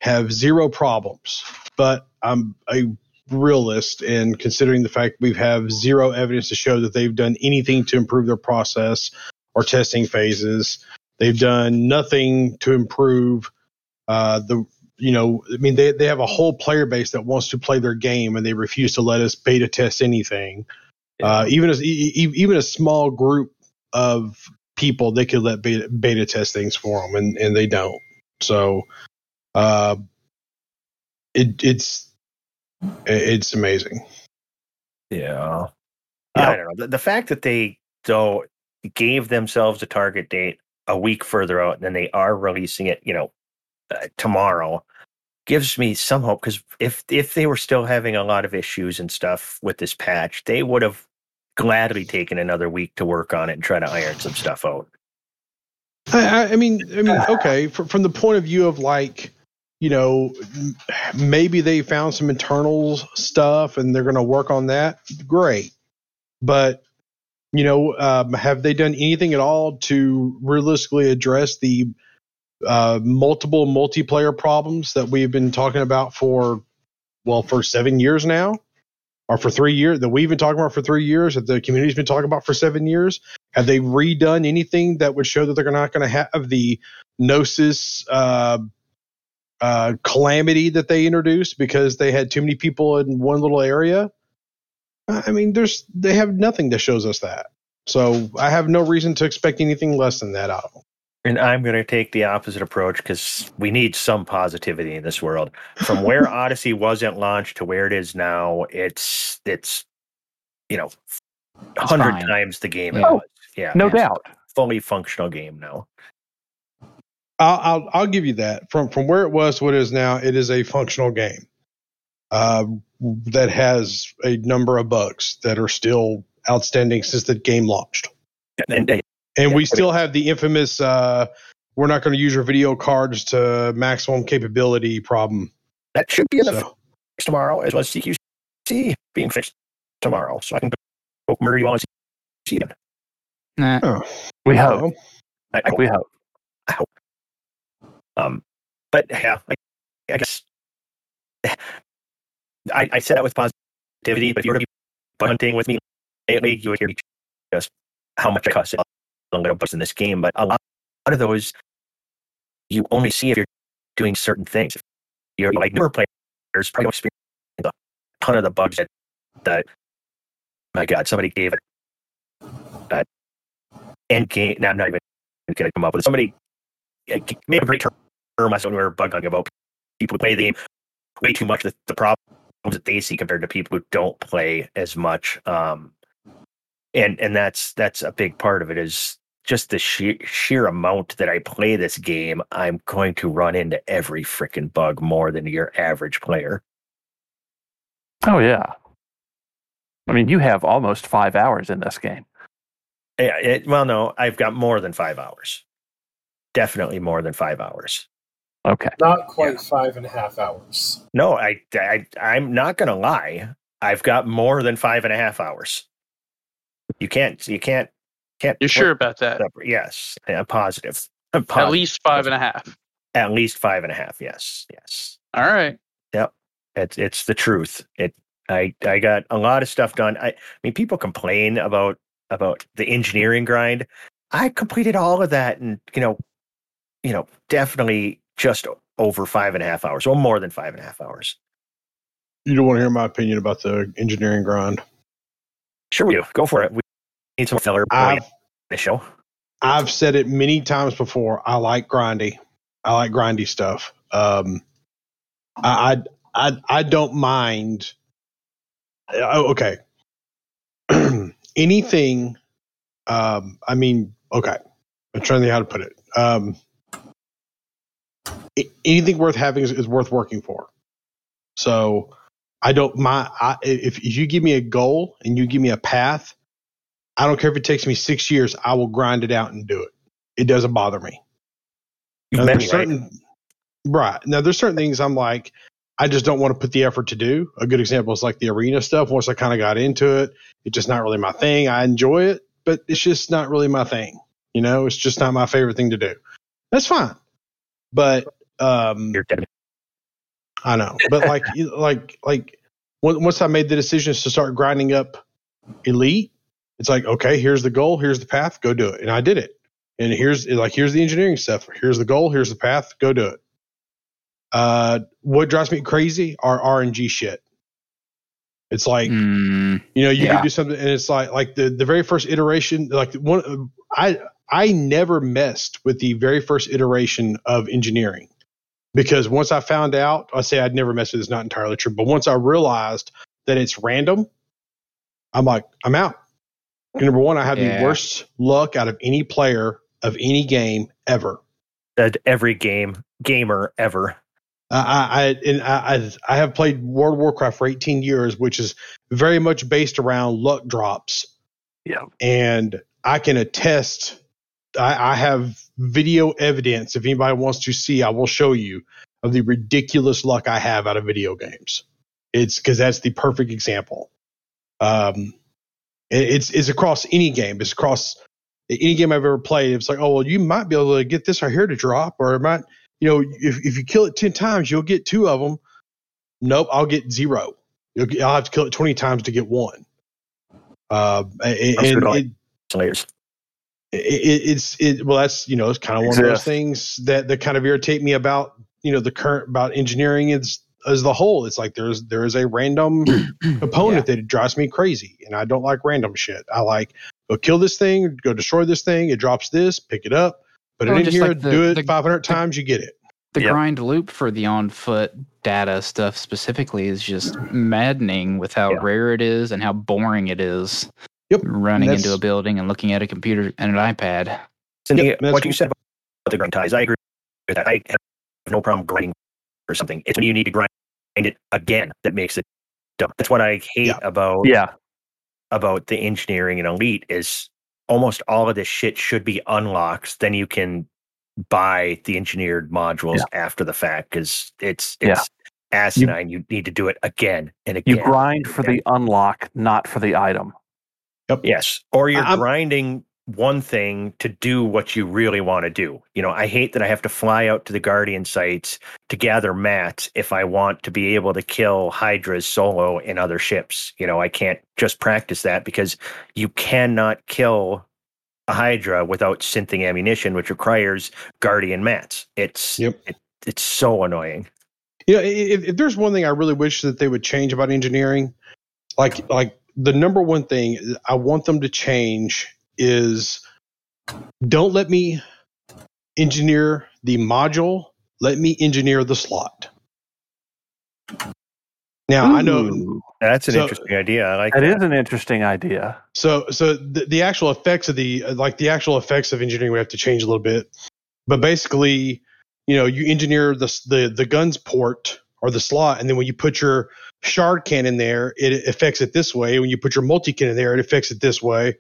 have zero problems. But I'm a realist and considering the fact we have zero evidence to show that they've done anything to improve their process or testing phases. They've done nothing to improve uh, the you know, I mean, they, they have a whole player base that wants to play their game and they refuse to let us beta test anything. Uh, even as even a small group of people, they could let beta, beta test things for them, and, and they don't. So, uh, it it's it's amazing. Yeah. Yeah. I don't know. The, the fact that they though gave themselves a target date a week further out and then they are releasing it, you know, uh, tomorrow gives me some hope because if if they were still having a lot of issues and stuff with this patch, they would have gladly taken another week to work on it and try to iron some stuff out. I, I- I mean, I mean, <sighs> okay, fr- from the point of view of like, you know, maybe they found some internal stuff and they're going to work on that. Great, but you know, um, have they done anything at all to realistically address the uh, multiple multiplayer problems that we've been talking about for, well, for seven years now, or for three years that we've been talking about for three years, that the community's been talking about for seven years? Have they redone anything that would show that they're not going to have the Gnosis uh, uh, calamity that they introduced because they had too many people in one little area? I mean, there's they have nothing that shows us that. So I have no reason to expect anything less than that out of them. And I'm going to take the opposite approach because we need some positivity in this world. From where <laughs> Odyssey was at launch to where it is now, it's it's you know a hundred times the game it Yeah. was. Yeah, No doubt. fully functional game now. I'll, I'll I'll give you that. From from where it was to what it is now, it is a functional game uh, that has a number of bugs that are still outstanding since the game launched. And, and And Yeah, we still have the infamous uh, "we're not going to use your video cards to maximum capability" problem. that should be in the So, tomorrow, as well as CQC being fixed tomorrow, so I can go murder you all and see again. Nah, oh, We hope. well, I, I hope. We hope. Um, but yeah, I, I guess I, I said that with positivity. But if you were to be hunting with me lately, you would hear just how much I cuss the little bugs in this game. But a lot, a lot of those you only see if you're doing certain things. If you're like newer players, probably experience a ton of the bugs that that. My God, somebody gave it end game. Now I'm not even going to come up with it. somebody yeah, made a great term us when we were bug hunting about people who play the game way too much. The, the problems that they see compared to people who don't play as much. Um, and and that's that's a big part of it is just the sheer sheer amount that I play this game. I'm going to run into every freaking bug more than your average player. Oh yeah. I mean, you have almost five hours in this game. Yeah, it, well, no, I've got more than five hours. Definitely more than five hours. Okay. Not quite five and a half hours. No, I, I I'm not gonna lie. I've got more than five and a half hours. You can't you can't can't You're sure about that? that- Yes, I'm positive. I'm <laughs> At least five and a half. at least five and a half. Yes, yes. All right. Yep. It's it's the truth. It I I got a lot of stuff done. I, I mean, people complain about about the engineering grind. I completed all of that, and you know, you know, definitely just over five and a half hours, or more than five and a half hours. you don't want to hear my opinion about the engineering grind. Sure, we do. Go for it. We need some filler I've the show. I've said it many times before. I like grindy. I like grindy stuff. Um, I I I, I don't mind. Oh, okay. <clears throat> Anything. Um, I mean, okay. I'm trying to think how to put it. Um, anything worth having is, is worth working for. So, I don't my I, if if you give me a goal and you give me a path, I don't care if it takes me six years. I will grind it out and do it. It doesn't bother me. Now, there's me, right? certain right now. There's certain things I'm like, I just don't want to put the effort to do. A good example is like the arena stuff. Once I kind of got into it, it's just not really my thing. I enjoy it, but it's just not really my thing. You know, it's just not my favorite thing to do. That's fine, but um, You're dead. I know, but like, <laughs> like, like, once I made the decisions to start grinding up elite, it's like, okay, here's the goal, here's the path, go do it, and I did it. And here's like, here's the engineering stuff. Here's the goal, here's the path, go do it. Uh, what drives me crazy are RNG shit. It's like, Mm, you know, you Yeah. can do something, and it's like like the the very first iteration, like one. I I never messed with the very first iteration of engineering because once I found out, I say I'd never mess with. It's not entirely true, but once I realized that it's random, I'm like, I'm out. Number one, I have Yeah. the worst luck out of any player of any game ever. That every game gamer ever. I, I and I, I I have played World of Warcraft for 18 years, which is very much based around luck drops. Yeah. And I can attest. I, I have video evidence. If anybody wants to see, I will show you of the ridiculous luck I have out of video games. It's because that's the perfect example. Um, it- it's it's across any game. It's across any game I've ever played. It's like, oh well, you might be able to get this right here to drop, or it might you know, if, if you kill it 10 times, you'll get two of them. Nope, I'll get zero. You'll I'll have to kill it 20 times to get one. Uh, and and it. It, it's, it, well, that's, you know, it's kind of one of those things that, that kind of irritate me about, you know, the current, about engineering is, as the whole. It's like there's, there is a random <clears throat> component that drives me crazy. And I don't like random shit. I like, go kill this thing, go destroy this thing. It drops this, pick it up, put Well, it in here, like the- do it the- 500 times, you get it. the Yep. grind loop for the on foot data stuff specifically is just <clears throat> maddening with how Yeah. rare it is and how boring it is. Yep. Running into a building and looking at a computer and an iPad. Cindy, Yep, what you said about the grind ties, I agree with that. I have no problem grinding or something. It's when you need to grind it again that makes it dumb. That's what I hate Yeah. about Yeah. about the engineering and elite is almost all of this shit should be unlocks. Then you can buy the engineered modules after the fact because it's Yeah. it's asinine. You, need to do it again and again. You grind for again. the unlock, not for the item. Yes. Or you're I'm- grinding one thing to do what you really want to do. You know, I hate that I have to fly out to the Guardian sites to gather mats if I want to be able to kill Hydras solo in other ships. You know, I can't just practice that because you cannot kill a Hydra without synthing ammunition, which requires Guardian mats. It's Yep. it, it's so annoying. You know, if, if there's one thing I really wish that they would change about engineering, like like the number one thing I want them to change is don't let me engineer the module, let me engineer the slot. Now I know That's an So- interesting idea. I like that that. is an interesting idea. So, so the, the actual effects of the like the actual effects of engineering we have to change a little bit, but basically, you know, you engineer the the the guns port or the slot, and then when you put your shard cannon there, it affects it this way. When you put your multi cannon there, it affects it this way,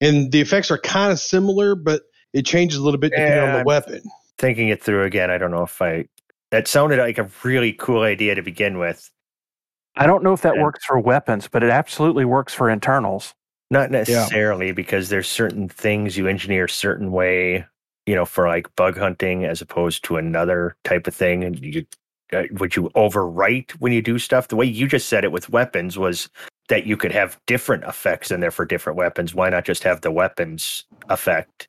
and the effects are kind of similar, but it changes a little bit depending on Yeah. the weapon. thinking it through again, I don't know if I. That sounded like a really cool idea to begin with. I don't know if that Yeah. works for weapons, but it absolutely works for internals. Not necessarily because there's certain things you engineer a certain way, you know, for like bug hunting as opposed to another type of thing. And you Uh, would you overwrite when you do stuff? The way you just said it with weapons was that you could have different effects in there for different weapons. Why not just have the weapons effect?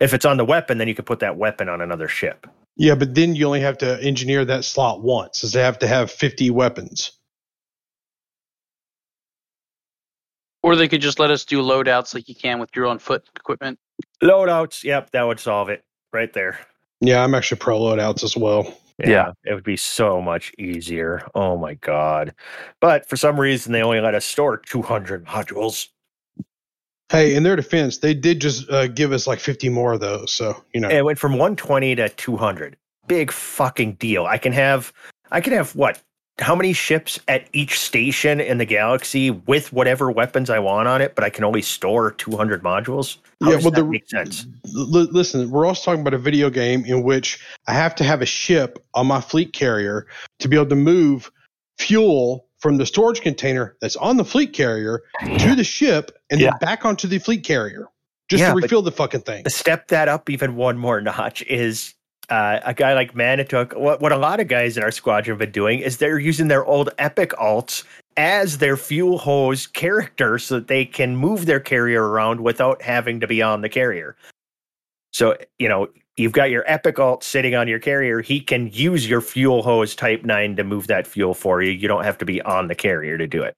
If it's on the weapon, then you could put that weapon on another ship. Yeah, but then you only have to engineer that slot once, as they have to have fifty weapons. Or they could just let us do loadouts like you can with your own foot equipment. Loadouts, yep, that would solve it right there. Yeah, I'm actually pro loadouts as well. Yeah. It would be so much easier. Oh my God. But for some reason, they only let us store 200 modules. Hey, in their defense, they did just uh, give us like 50 more of those. So, you know, And it went from 120 to 200. Big fucking deal. I can have, I can have what? How many ships at each station in the galaxy with whatever weapons I want on it, but I can only store 200 modules? How Yeah, well, that the- make sense? L- listen, we're also talking about a video game in which I have to have a ship on my fleet carrier to be able to move fuel from the storage container that's on the fleet carrier to the ship and Yeah. then back onto the fleet carrier just Yeah, to refill the fucking thing. Step that up even one more notch is uh, a guy like Manituk. What, what a lot of guys in our squadron have been doing is they're using their old epic alts as their fuel hose character so that they can move their carrier around without having to be on the carrier. So, you know, you've got your epic alt sitting on your carrier. He can use your fuel hose type 9 to move that fuel for you. You don't have to be on the carrier to do it.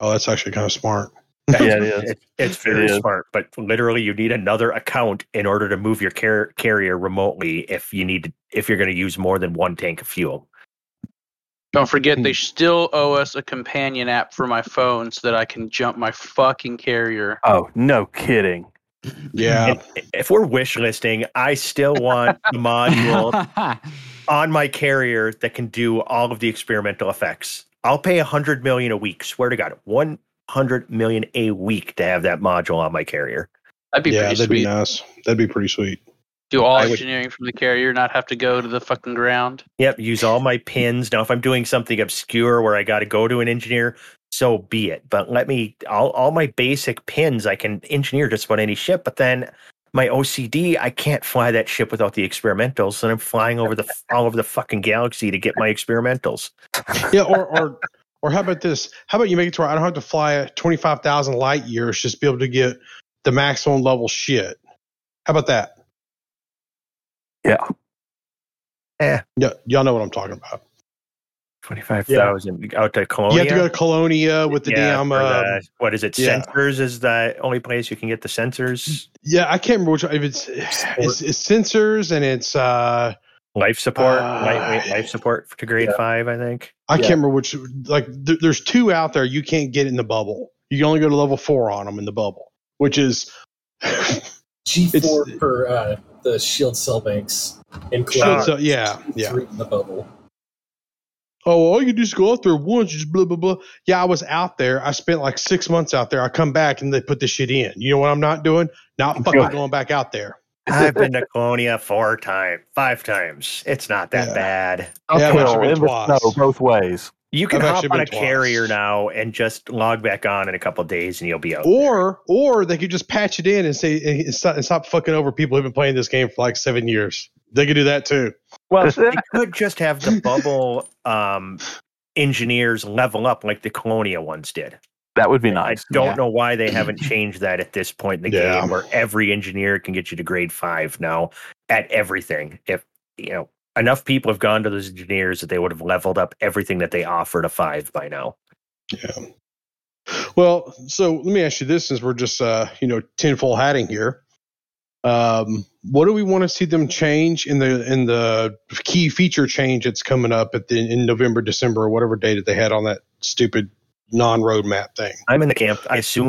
Oh, that's actually kind of smart. Yeah, it is. It- it's very is. smart, but literally, you need another account in order to move your car- carrier remotely if you need to, if you're going to use more than one tank of fuel. Don't forget, they hmm. still owe us a companion app for my phone so that I can jump my fucking carrier. Oh, no kidding. <clears throat> Yeah. And if we're wish listing, I still want the module <laughs> on my carrier that can do all of the experimental effects. I'll pay a hundred million a week. Swear to God, one hundred million a week to have that module on my carrier. That'd be yeah, pretty that'd sweet. be nice. That'd be pretty sweet. Do all I would- engineering from the carrier, not have to go to the fucking ground. Yep, use all my pins. Now, if I'm doing something obscure where I got to go to an engineer, so be it. But let me all all my basic pins I can engineer just about any ship. But then my OCD, I can't fly that ship without the experimentals, and I'm flying over the all over the fucking galaxy to get my experimentals. Yeah, or or or how about this? How about you make it to where I don't have to fly twenty five thousand light years just to be able to get the maximum level shit? How about that? Yeah. Yeah, y'all know what I'm talking about. Twenty five thousand out to Colonia. You have to go to Colonia with the Yeah, damn. for Uh, the- what is it? yeah. Sensors is the only place you can get the sensors. yeah, I can't remember which. If it's it's, it's sensors and it's. uh Life support, Uh, lightweight life support to grade yeah. five, I think. I Yeah. can't remember which. Like, th- there's two out there you can't get in the bubble. You can only go to level four on them in the bubble, which is. <laughs> G4 for uh, the shield cell banks in Shield cloud. cell- yeah, yeah. In the bubble. Oh, all you do is go out there once, just blah blah blah. Yeah, I was out there. I spent like six months out there. I come back and they put this shit in. You know what I'm not doing? Not fucking going back out there. I've been to <laughs> Colonia four times, five times. It's not that Yeah. bad. Yeah, I've actually Uphill been in the twice. snow both ways. You can I've hop on a twice. carrier now and just log back on in a couple days, and you'll be out. Or or they could just patch it in and say and stop, and stop fucking over people who've been playing this game for like seven years. They could do that too. Well, they could just have the <laughs> bubble um, engineers level up like the Colonia ones did. That would be nice. I don't Yeah. know why they haven't <laughs> changed that at this point in the Yeah. game, where every engineer can get you to grade five now at everything. If you know enough people have gone to those engineers that they would have leveled up everything that they offer to five by now. Yeah. Well, so let me ask you this: since we're just uh, you know tinfoil hatting here, um, what do we want to see them change in the in the key feature change that's coming up at the in November, December, or whatever date that they had on that stupid non roadmap thing? I'm in the camp. I assume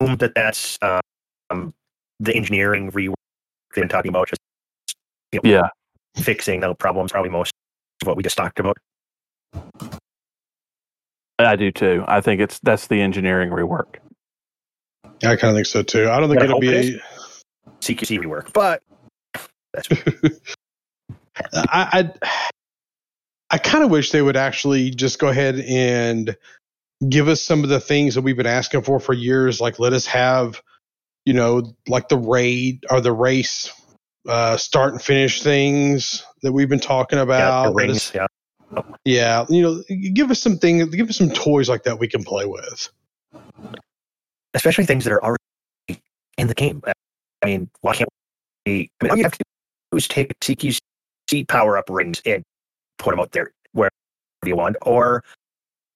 that that's um, the engineering rework they've been talking about, just you know, Yeah. fixing the problems. Probably most of what we just talked about. I do too. I think it's that's the engineering rework. Yeah, I kind of think so too. I don't think I it'll be. it A, CQC rework, but that's <laughs> <laughs> I I, I kind of wish they would actually just go ahead and give us some of the things that we've been asking for for years. Like let us have, you know, like the raid or the race uh, start and finish things that we've been talking yeah, about. rings. us- Yeah, yeah, you know, give us some things, give us some toys like that we can play with. especially things that are already in the game. I mean, why can't we? I mean, all you have to do is take CQC power up rings and put them out there wherever you want, or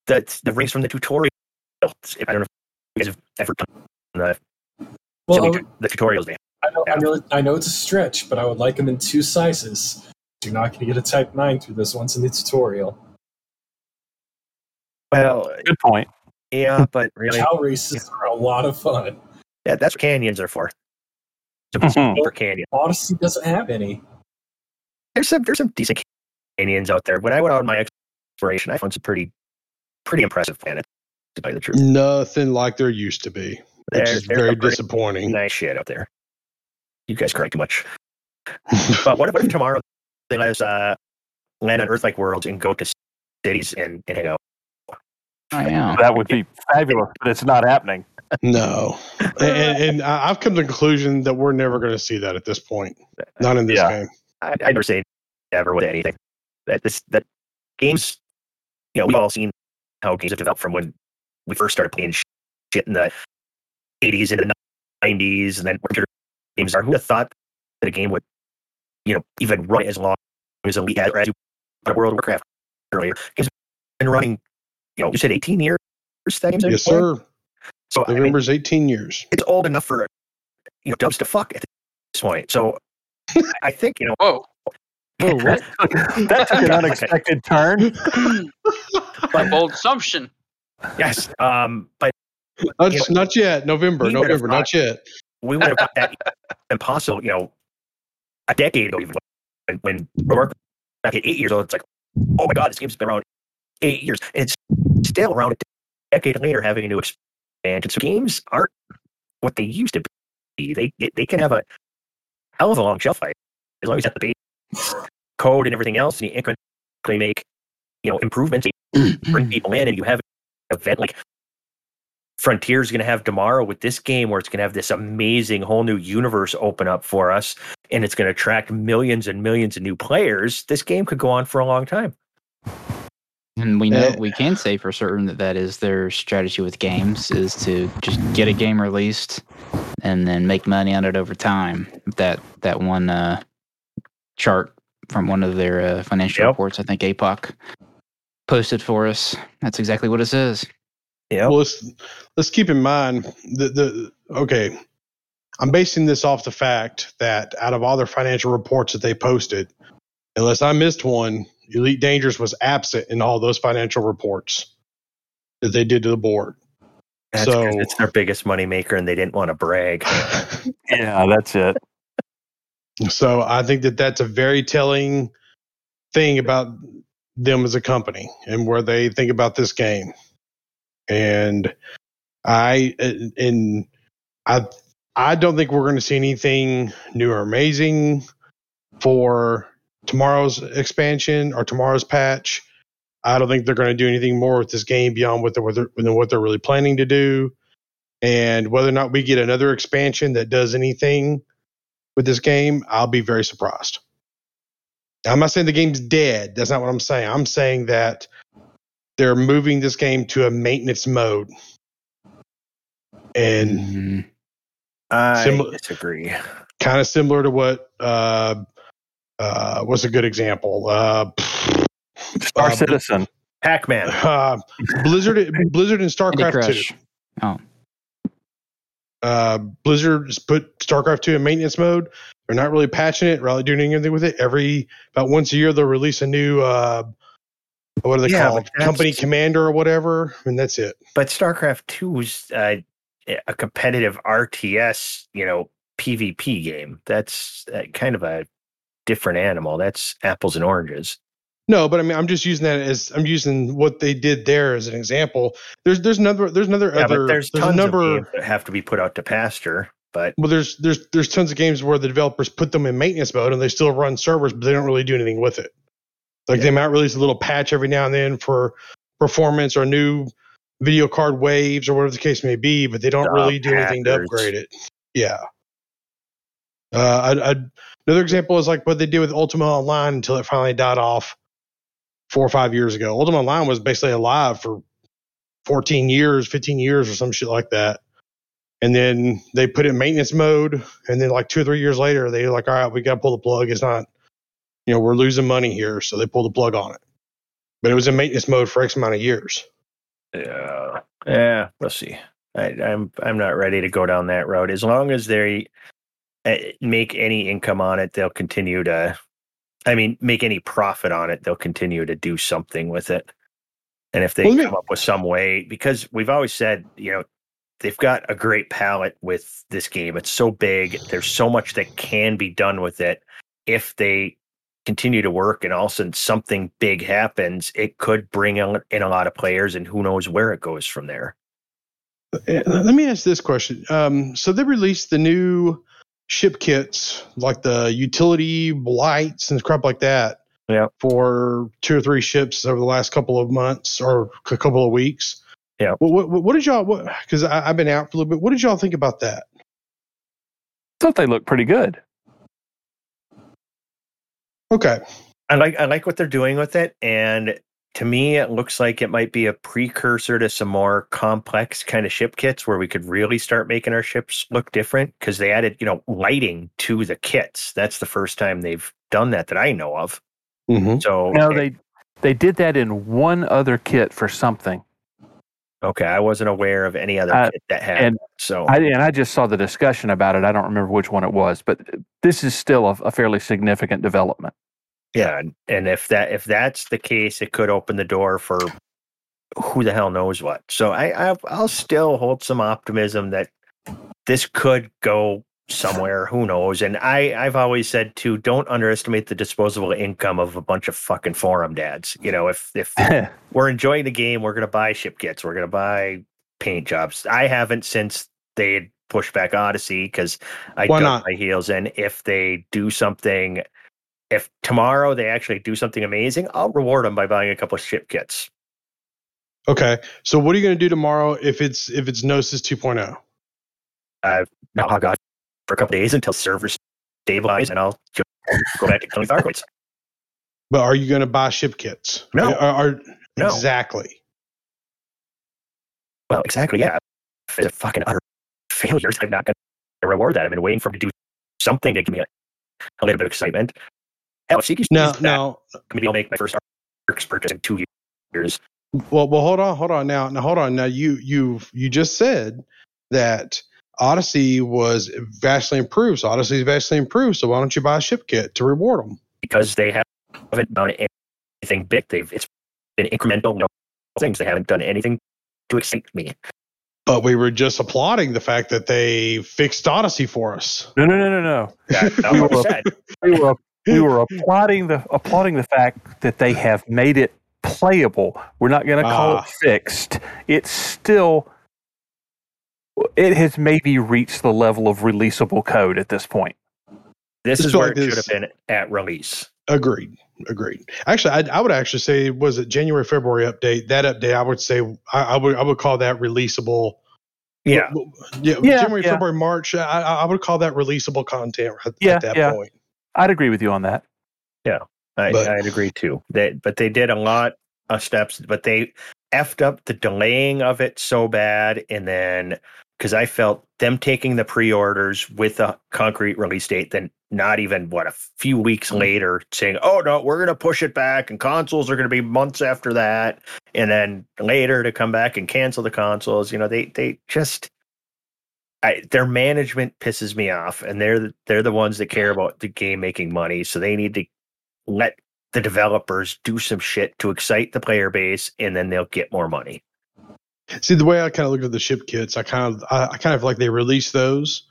the the rings from the tutorial. I don't know if you guys have ever done the, Well, silly tu- the tutorials. They I know, I, know, I know it's a stretch, but I would like them in two sizes. You're not going to get a Type 9 through this once in the tutorial. well, Good point. yeah, <laughs> but really, Cow races are a lot of fun. yeah, that's what canyons are for. To Mhm. for canyon. Odyssey doesn't have any. There's some there's some decent canyons out there. When I went out on my exploration. I found some pretty pretty impressive planets. To tell you the truth, Nothing like there used to be, which There- is very disappointing. nice shit out there. You guys cry too much. <laughs> But what if, if tomorrow they let us uh, land on Earth-like worlds and go to cities and, and hang out? Oh, yeah. That would be fabulous, but it's not happening. No, <laughs> and, and, and I- I've come to the conclusion that we're never going to see that at this point. Not in this Yeah. game. I, I never say never with anything. That this that games, you know, we've all seen how games have developed from when we first started playing shit in the '80s and the '90s, and then where computer games are. Who would have thought that a game would, you know, even run as long as Elite had, or as you put World of Warcraft earlier? Games have been running, you know, you said 18 years. That game's been Yes, playing? sir. So I mean, November's 18 years. it's old enough for you know dubs to fuck at this point. So <laughs> I think you know Whoa. Whoa, <laughs> what? that took an <laughs> unexpected turn. <laughs> Bold assumption. yes. Um, but Not, You not yet. November. He would have November. Not yet. we would have got that impossible, you know, a decade ago, even when, when Rourke back at eight years old, it's like, oh my God, this game's been around eight years. And it's still around a decade later having a new expansion. So games aren't what they used to be. They, they, they can have a hell of a long shelf life as long as you have the base code and everything else and you incrementally make, you know, improvements, you bring people in and you have an event like Frontier's going to have tomorrow with this game where it's going to have this amazing whole new universe open up for us and it's going to attract millions and millions of new players. This game could go on for a long time. And we know Eh. we can say for certain that that is their strategy with games is to just get a game released and then make money on it over time. That that one uh, chart from one of their uh, financial Yep. reports, I think APOC posted for us. That's exactly what it says. Yeah. Well, let's let's keep in mind the the okay. I'm basing this off the fact that out of all their financial reports that they posted, unless I missed one, Elite Dangerous was absent in all those financial reports that they did to the board. That's 'cause So- it's their biggest money maker and they didn't want to brag. <laughs> Yeah, that's it. So I think that that's a very telling thing about them as a company and where they think about this game. And I and I I don't think we're going to see anything new or amazing for tomorrow's expansion or tomorrow's patch. I don't think they're going to do anything more with this game beyond what they're, what they're what they're really planning to do. And whether or not we get another expansion that does anything with this game, I'll be very surprised. Now, I'm not saying the game's dead. That's not what I'm saying. I'm saying that they're moving this game to a maintenance mode. And Mhm. I Sim- disagree. kind of similar to what uh uh what's a good example? Uh, Star Uh, Citizen. Pac Man. uh Blizzard Blizzard and StarCraft 2. Oh, Uh, Blizzard just put StarCraft 2 in maintenance mode. They're not really patching it, really doing anything with it. Every about once a year, they'll release a new uh, what are they Yeah, called? Company Commander or whatever, and that's it. But StarCraft 2 is uh, a competitive RTS, you know, PvP game. That's uh, kind of a different animal. That's apples and oranges. No, but I mean, I'm just using that as I'm using what they did there as an example. There's there's another there's another Yeah, other there's a tons number. of games that have to be put out to pasture. But Well, there's there's there's tons of games where the developers put them in maintenance mode and they still run servers, but they don't really do anything with it. Like they might release a little patch every now and then for performance or new video card waves or whatever the case may be, but they don't The really do anything to upgrade it. Yeah. Uh, I, I, another example is like what they did with Ultima Online until it finally died off four or five years ago. Ultima Online was basically alive for 14 years, 15 years, or some shit like that. And then they put it in maintenance mode. And then like two or three years later, they're like, all right, we got to pull the plug. It's not, you know, we're losing money here. So they pulled the plug on it. But it was in maintenance mode for X amount of years. yeah, yeah, we'll see. I, I'm I'm not ready to go down that road. As long as they uh, make any income on it, they'll continue to. I mean, make any profit on it, they'll continue to do something with it. And if they Well, yeah. come up with some way, because we've always said, you know, they've got a great palette with this game. It's so big. There's so much that can be done with it if they continue to work and all of a sudden something big happens, it could bring in in a lot of players and who knows where it goes from there. Uh, Let me ask this question. Um, so they released the new ship kits, like the utility lights and crap like that. Yeah. For two or three ships over the last couple of months or a couple of weeks. Yeah. What, what, what did y'all? Because I've been out for a little bit. What did y'all think about that? thought they looked pretty good. Okay. I like I like what they're doing with it, and to me, it looks like it might be a precursor to some more complex kind of ship kits where we could really start making our ships look different because they added, you know, lighting to the kits. That's the first time they've done that that I know of. Mm-hmm. So No, they they did that in one other kit for something. okay, I wasn't aware of any other Uh, kit that had. and so I and I just saw the discussion about it. I don't remember which one it was, but this is still a, a fairly significant development. Yeah, and- and if that if that's the case, it could open the door for who the hell knows what. So I, I I'll still hold some optimism that this could go somewhere. Who knows? And I I've always said too, don't underestimate the disposable income of a bunch of fucking forum dads. You know, if if <laughs> we're enjoying the game, we're gonna buy ship kits, we're gonna buy paint jobs. I haven't since they had pushed back Odyssey because I Why dug not? my heels in. If they do something, if tomorrow they actually do something amazing, I'll reward them by buying a couple of ship kits. Okay. So what are you going to do tomorrow if it's if it's Gnosis oh? 2.0? Now I'll go for a couple days until servers stabilize, and I'll go back to killing Thargoids. But are you going to buy ship kits? No. Are, are- No. exactly. Well, exactly. Yeah. If it's a fucking utter failures, I'm not going to reward that. I've been waiting for him to do something to give me a, a little bit of excitement. Hell, if Seeker's No, back, no. maybe I'll make my first ARX purchase in two years. Well, well, hold on, hold on. Now, now, hold on. Now, you you you just said that Odyssey was vastly improved. So Odyssey is vastly improved. So why don't you buy a ship kit to reward them? because they haven't done anything big. They've it's been incremental you know, things. They haven't done anything to excite me. But we were just applauding the fact that they fixed Odyssey for us. No, no, no, no, no. That's not We what were- We were we were applauding the applauding the fact that they have made it playable. We're not going to call Ah. it fixed. It's still it has maybe reached the level of releasable code at this point. This Just is where like it should have been at release. Agreed. Agreed. Actually, I, I would actually say was it January February update. That update, I would say I, I would I would call that releasable. Yeah. yeah. Yeah, January, yeah. February, March. I, I I would call that releasable content at, Yeah, at that yeah. point. I'd agree with you on that. Yeah, I, But- I'd agree too. They, but they did a lot of steps, but they effed up the delaying of it so bad. And then, because I felt them taking the pre orders with a concrete release date, then not even what a few weeks mm. later saying, oh no, we're going to push it back and consoles are going to be months after that. And then later to come back and cancel the consoles. You know, they, they just, I, their management pisses me off, and they're the- they're the ones that care mm-hmm. about the game making money. So they need to let the developers do some shit to excite the player base, and then they'll get more money. See, the way I kind of look at the ship kits, I kind of I, I kind of like they released those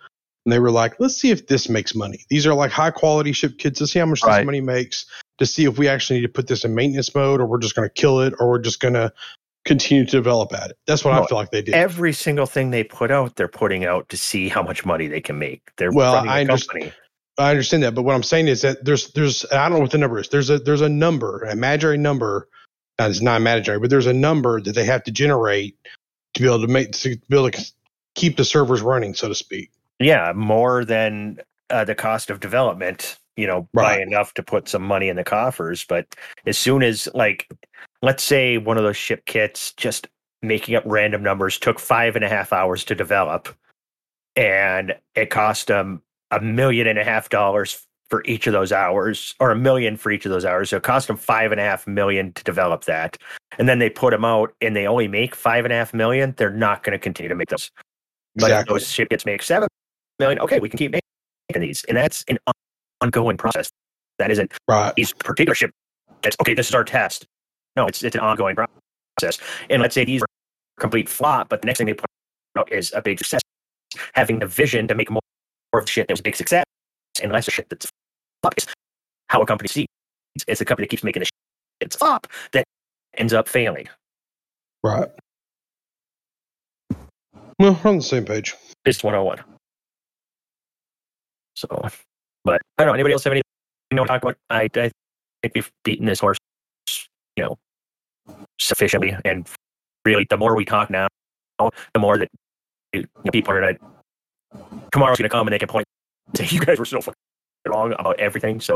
and they were like, let's see if this makes money. These are like high quality ship kits Let's see how much Right. this money makes to see if we actually need to put this in maintenance mode or we're just going to kill it or we're just going to continue to develop at it. That's what I feel like they did. Every single thing they put out, they're putting out to see how much money they can make. They're Well, running I a underst- company. I understand that, but what I'm saying is that there's there's I don't know what the number is. There's a there's a number, a imaginary number. Now, it's not imaginary, but there's a number that they have to generate to be able to make to be able to keep the servers running, so to speak. Yeah, more than uh, the cost of development. You know, by Right. enough to put some money in the coffers. But as soon as, like, let's say one of those ship kits, just making up random numbers, took five and a half hours to develop, and it cost them a million and a half dollars for each of those hours, or a million for each of those hours. So it cost them five and a half million to develop that. And then they put them out, and they only make five and a half million. They're not going to continue to make those. But Exactly. if those ship kits make seven million, okay, we can keep making these, and that's an ongoing process. That isn't Right. these particular ship kits. Okay, this is our test. No, it's it's an ongoing process. And let's say these are complete flop, but the next thing they put out is a big success. Having the vision to make more of the shit that was a big success and less of shit that's flop is how a company sees it's, a company that keeps making the it's up that ends up failing. Right. Well, we're on the same page. It's 101. So, but I don't know. Anybody else have anything to talk about? I, I think we've beaten this horse, you know, sufficiently. And really, the more we talk now, the more that you know, people are going to, tomorrow's going to come and they can point <laughs> and say, you guys were so fucking wrong about everything. So,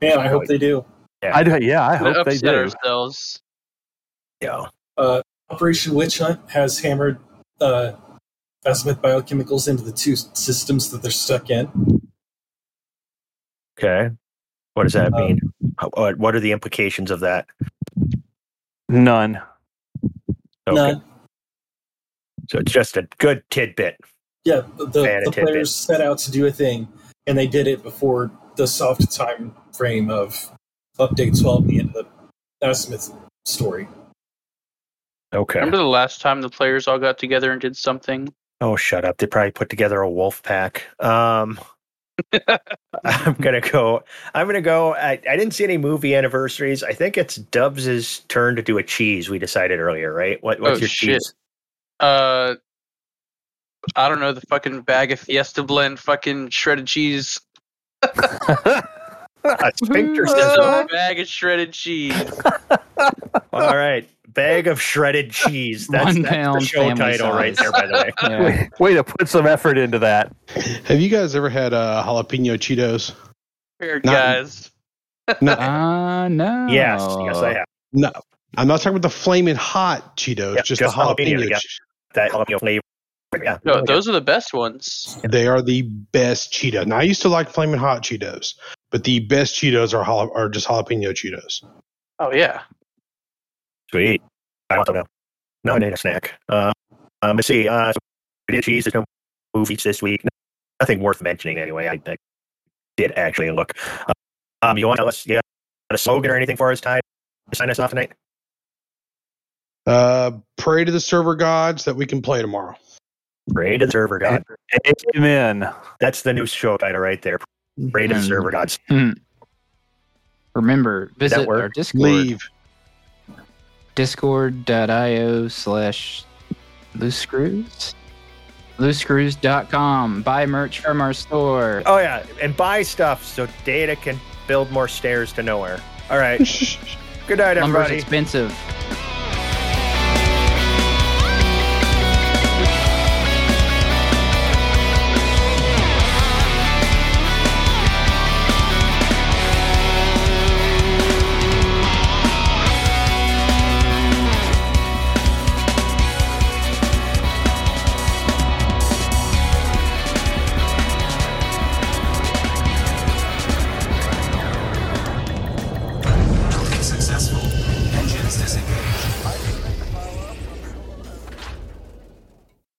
Man, I hope they do. Yeah, I do, yeah, I hope they do. ourselves. yeah. Uh, Operation Witch Hunt has hammered uh, Azimuth biochemicals into the two systems that they're stuck in. Okay. What does that Uh, mean? How- What, what are the implications of that? None. Okay. None. So it's just a good tidbit. Yeah, the, the, the tidbit. players set out to do a thing, and they did it before the soft time frame of update 12, the end of the Azimuth story. Okay. Remember the last time the players all got together and did something? Oh, shut up. They probably put together a wolf pack. Um, I'm gonna go. I'm gonna go. I, I didn't see any movie anniversaries. I think it's Dubs' turn to do a cheese. We decided earlier, right? What, what's Oh, your shit. cheese? Uh, I don't know the fucking bag of Fiesta blend, fucking shredded cheese. <laughs> A sphincter <laughs> sizzle. a bag of shredded cheese. <laughs> All right, bag of shredded cheese. <laughs> That's, One that's the pound show family title right there. By the way, <laughs> Yeah. Way, way to put some effort into that. Have you guys ever had uh, jalapeno Cheetos? Here, Not- guys. <laughs> No, Uh, no. yes, yes, I have no. I'm not talking about the flaming hot Cheetos, Yeah, just, just the jalapeno. jalapeno, yeah. Che- that jalapeno flavor. Yeah, No, those are the best ones. They are the best Cheetos. Now, I used to like flaming hot Cheetos, but the best Cheetos are jala- are just jalapeno Cheetos. Oh yeah. Sweet. I also know. No, I need a snack. Uh, um, let's see. Uh, so we did cheese. There's no movies this week. Nothing worth mentioning anyway. I, I did actually look. Uh, um, you want to tell us? Yeah, a slogan or anything for us, Ty? To sign us off tonight. Uh, pray to the server gods that we can play tomorrow. Pray to the server god. Amen. That's the new show title right there. Pray to the server gods. Remember, visit our Discord. Leave. discord.io slash loose screws loosescrews.com buy merch from our store Oh yeah, and buy stuff so Data can build more stairs to nowhere. All right. <laughs> Good night, lumber's everybody. expensive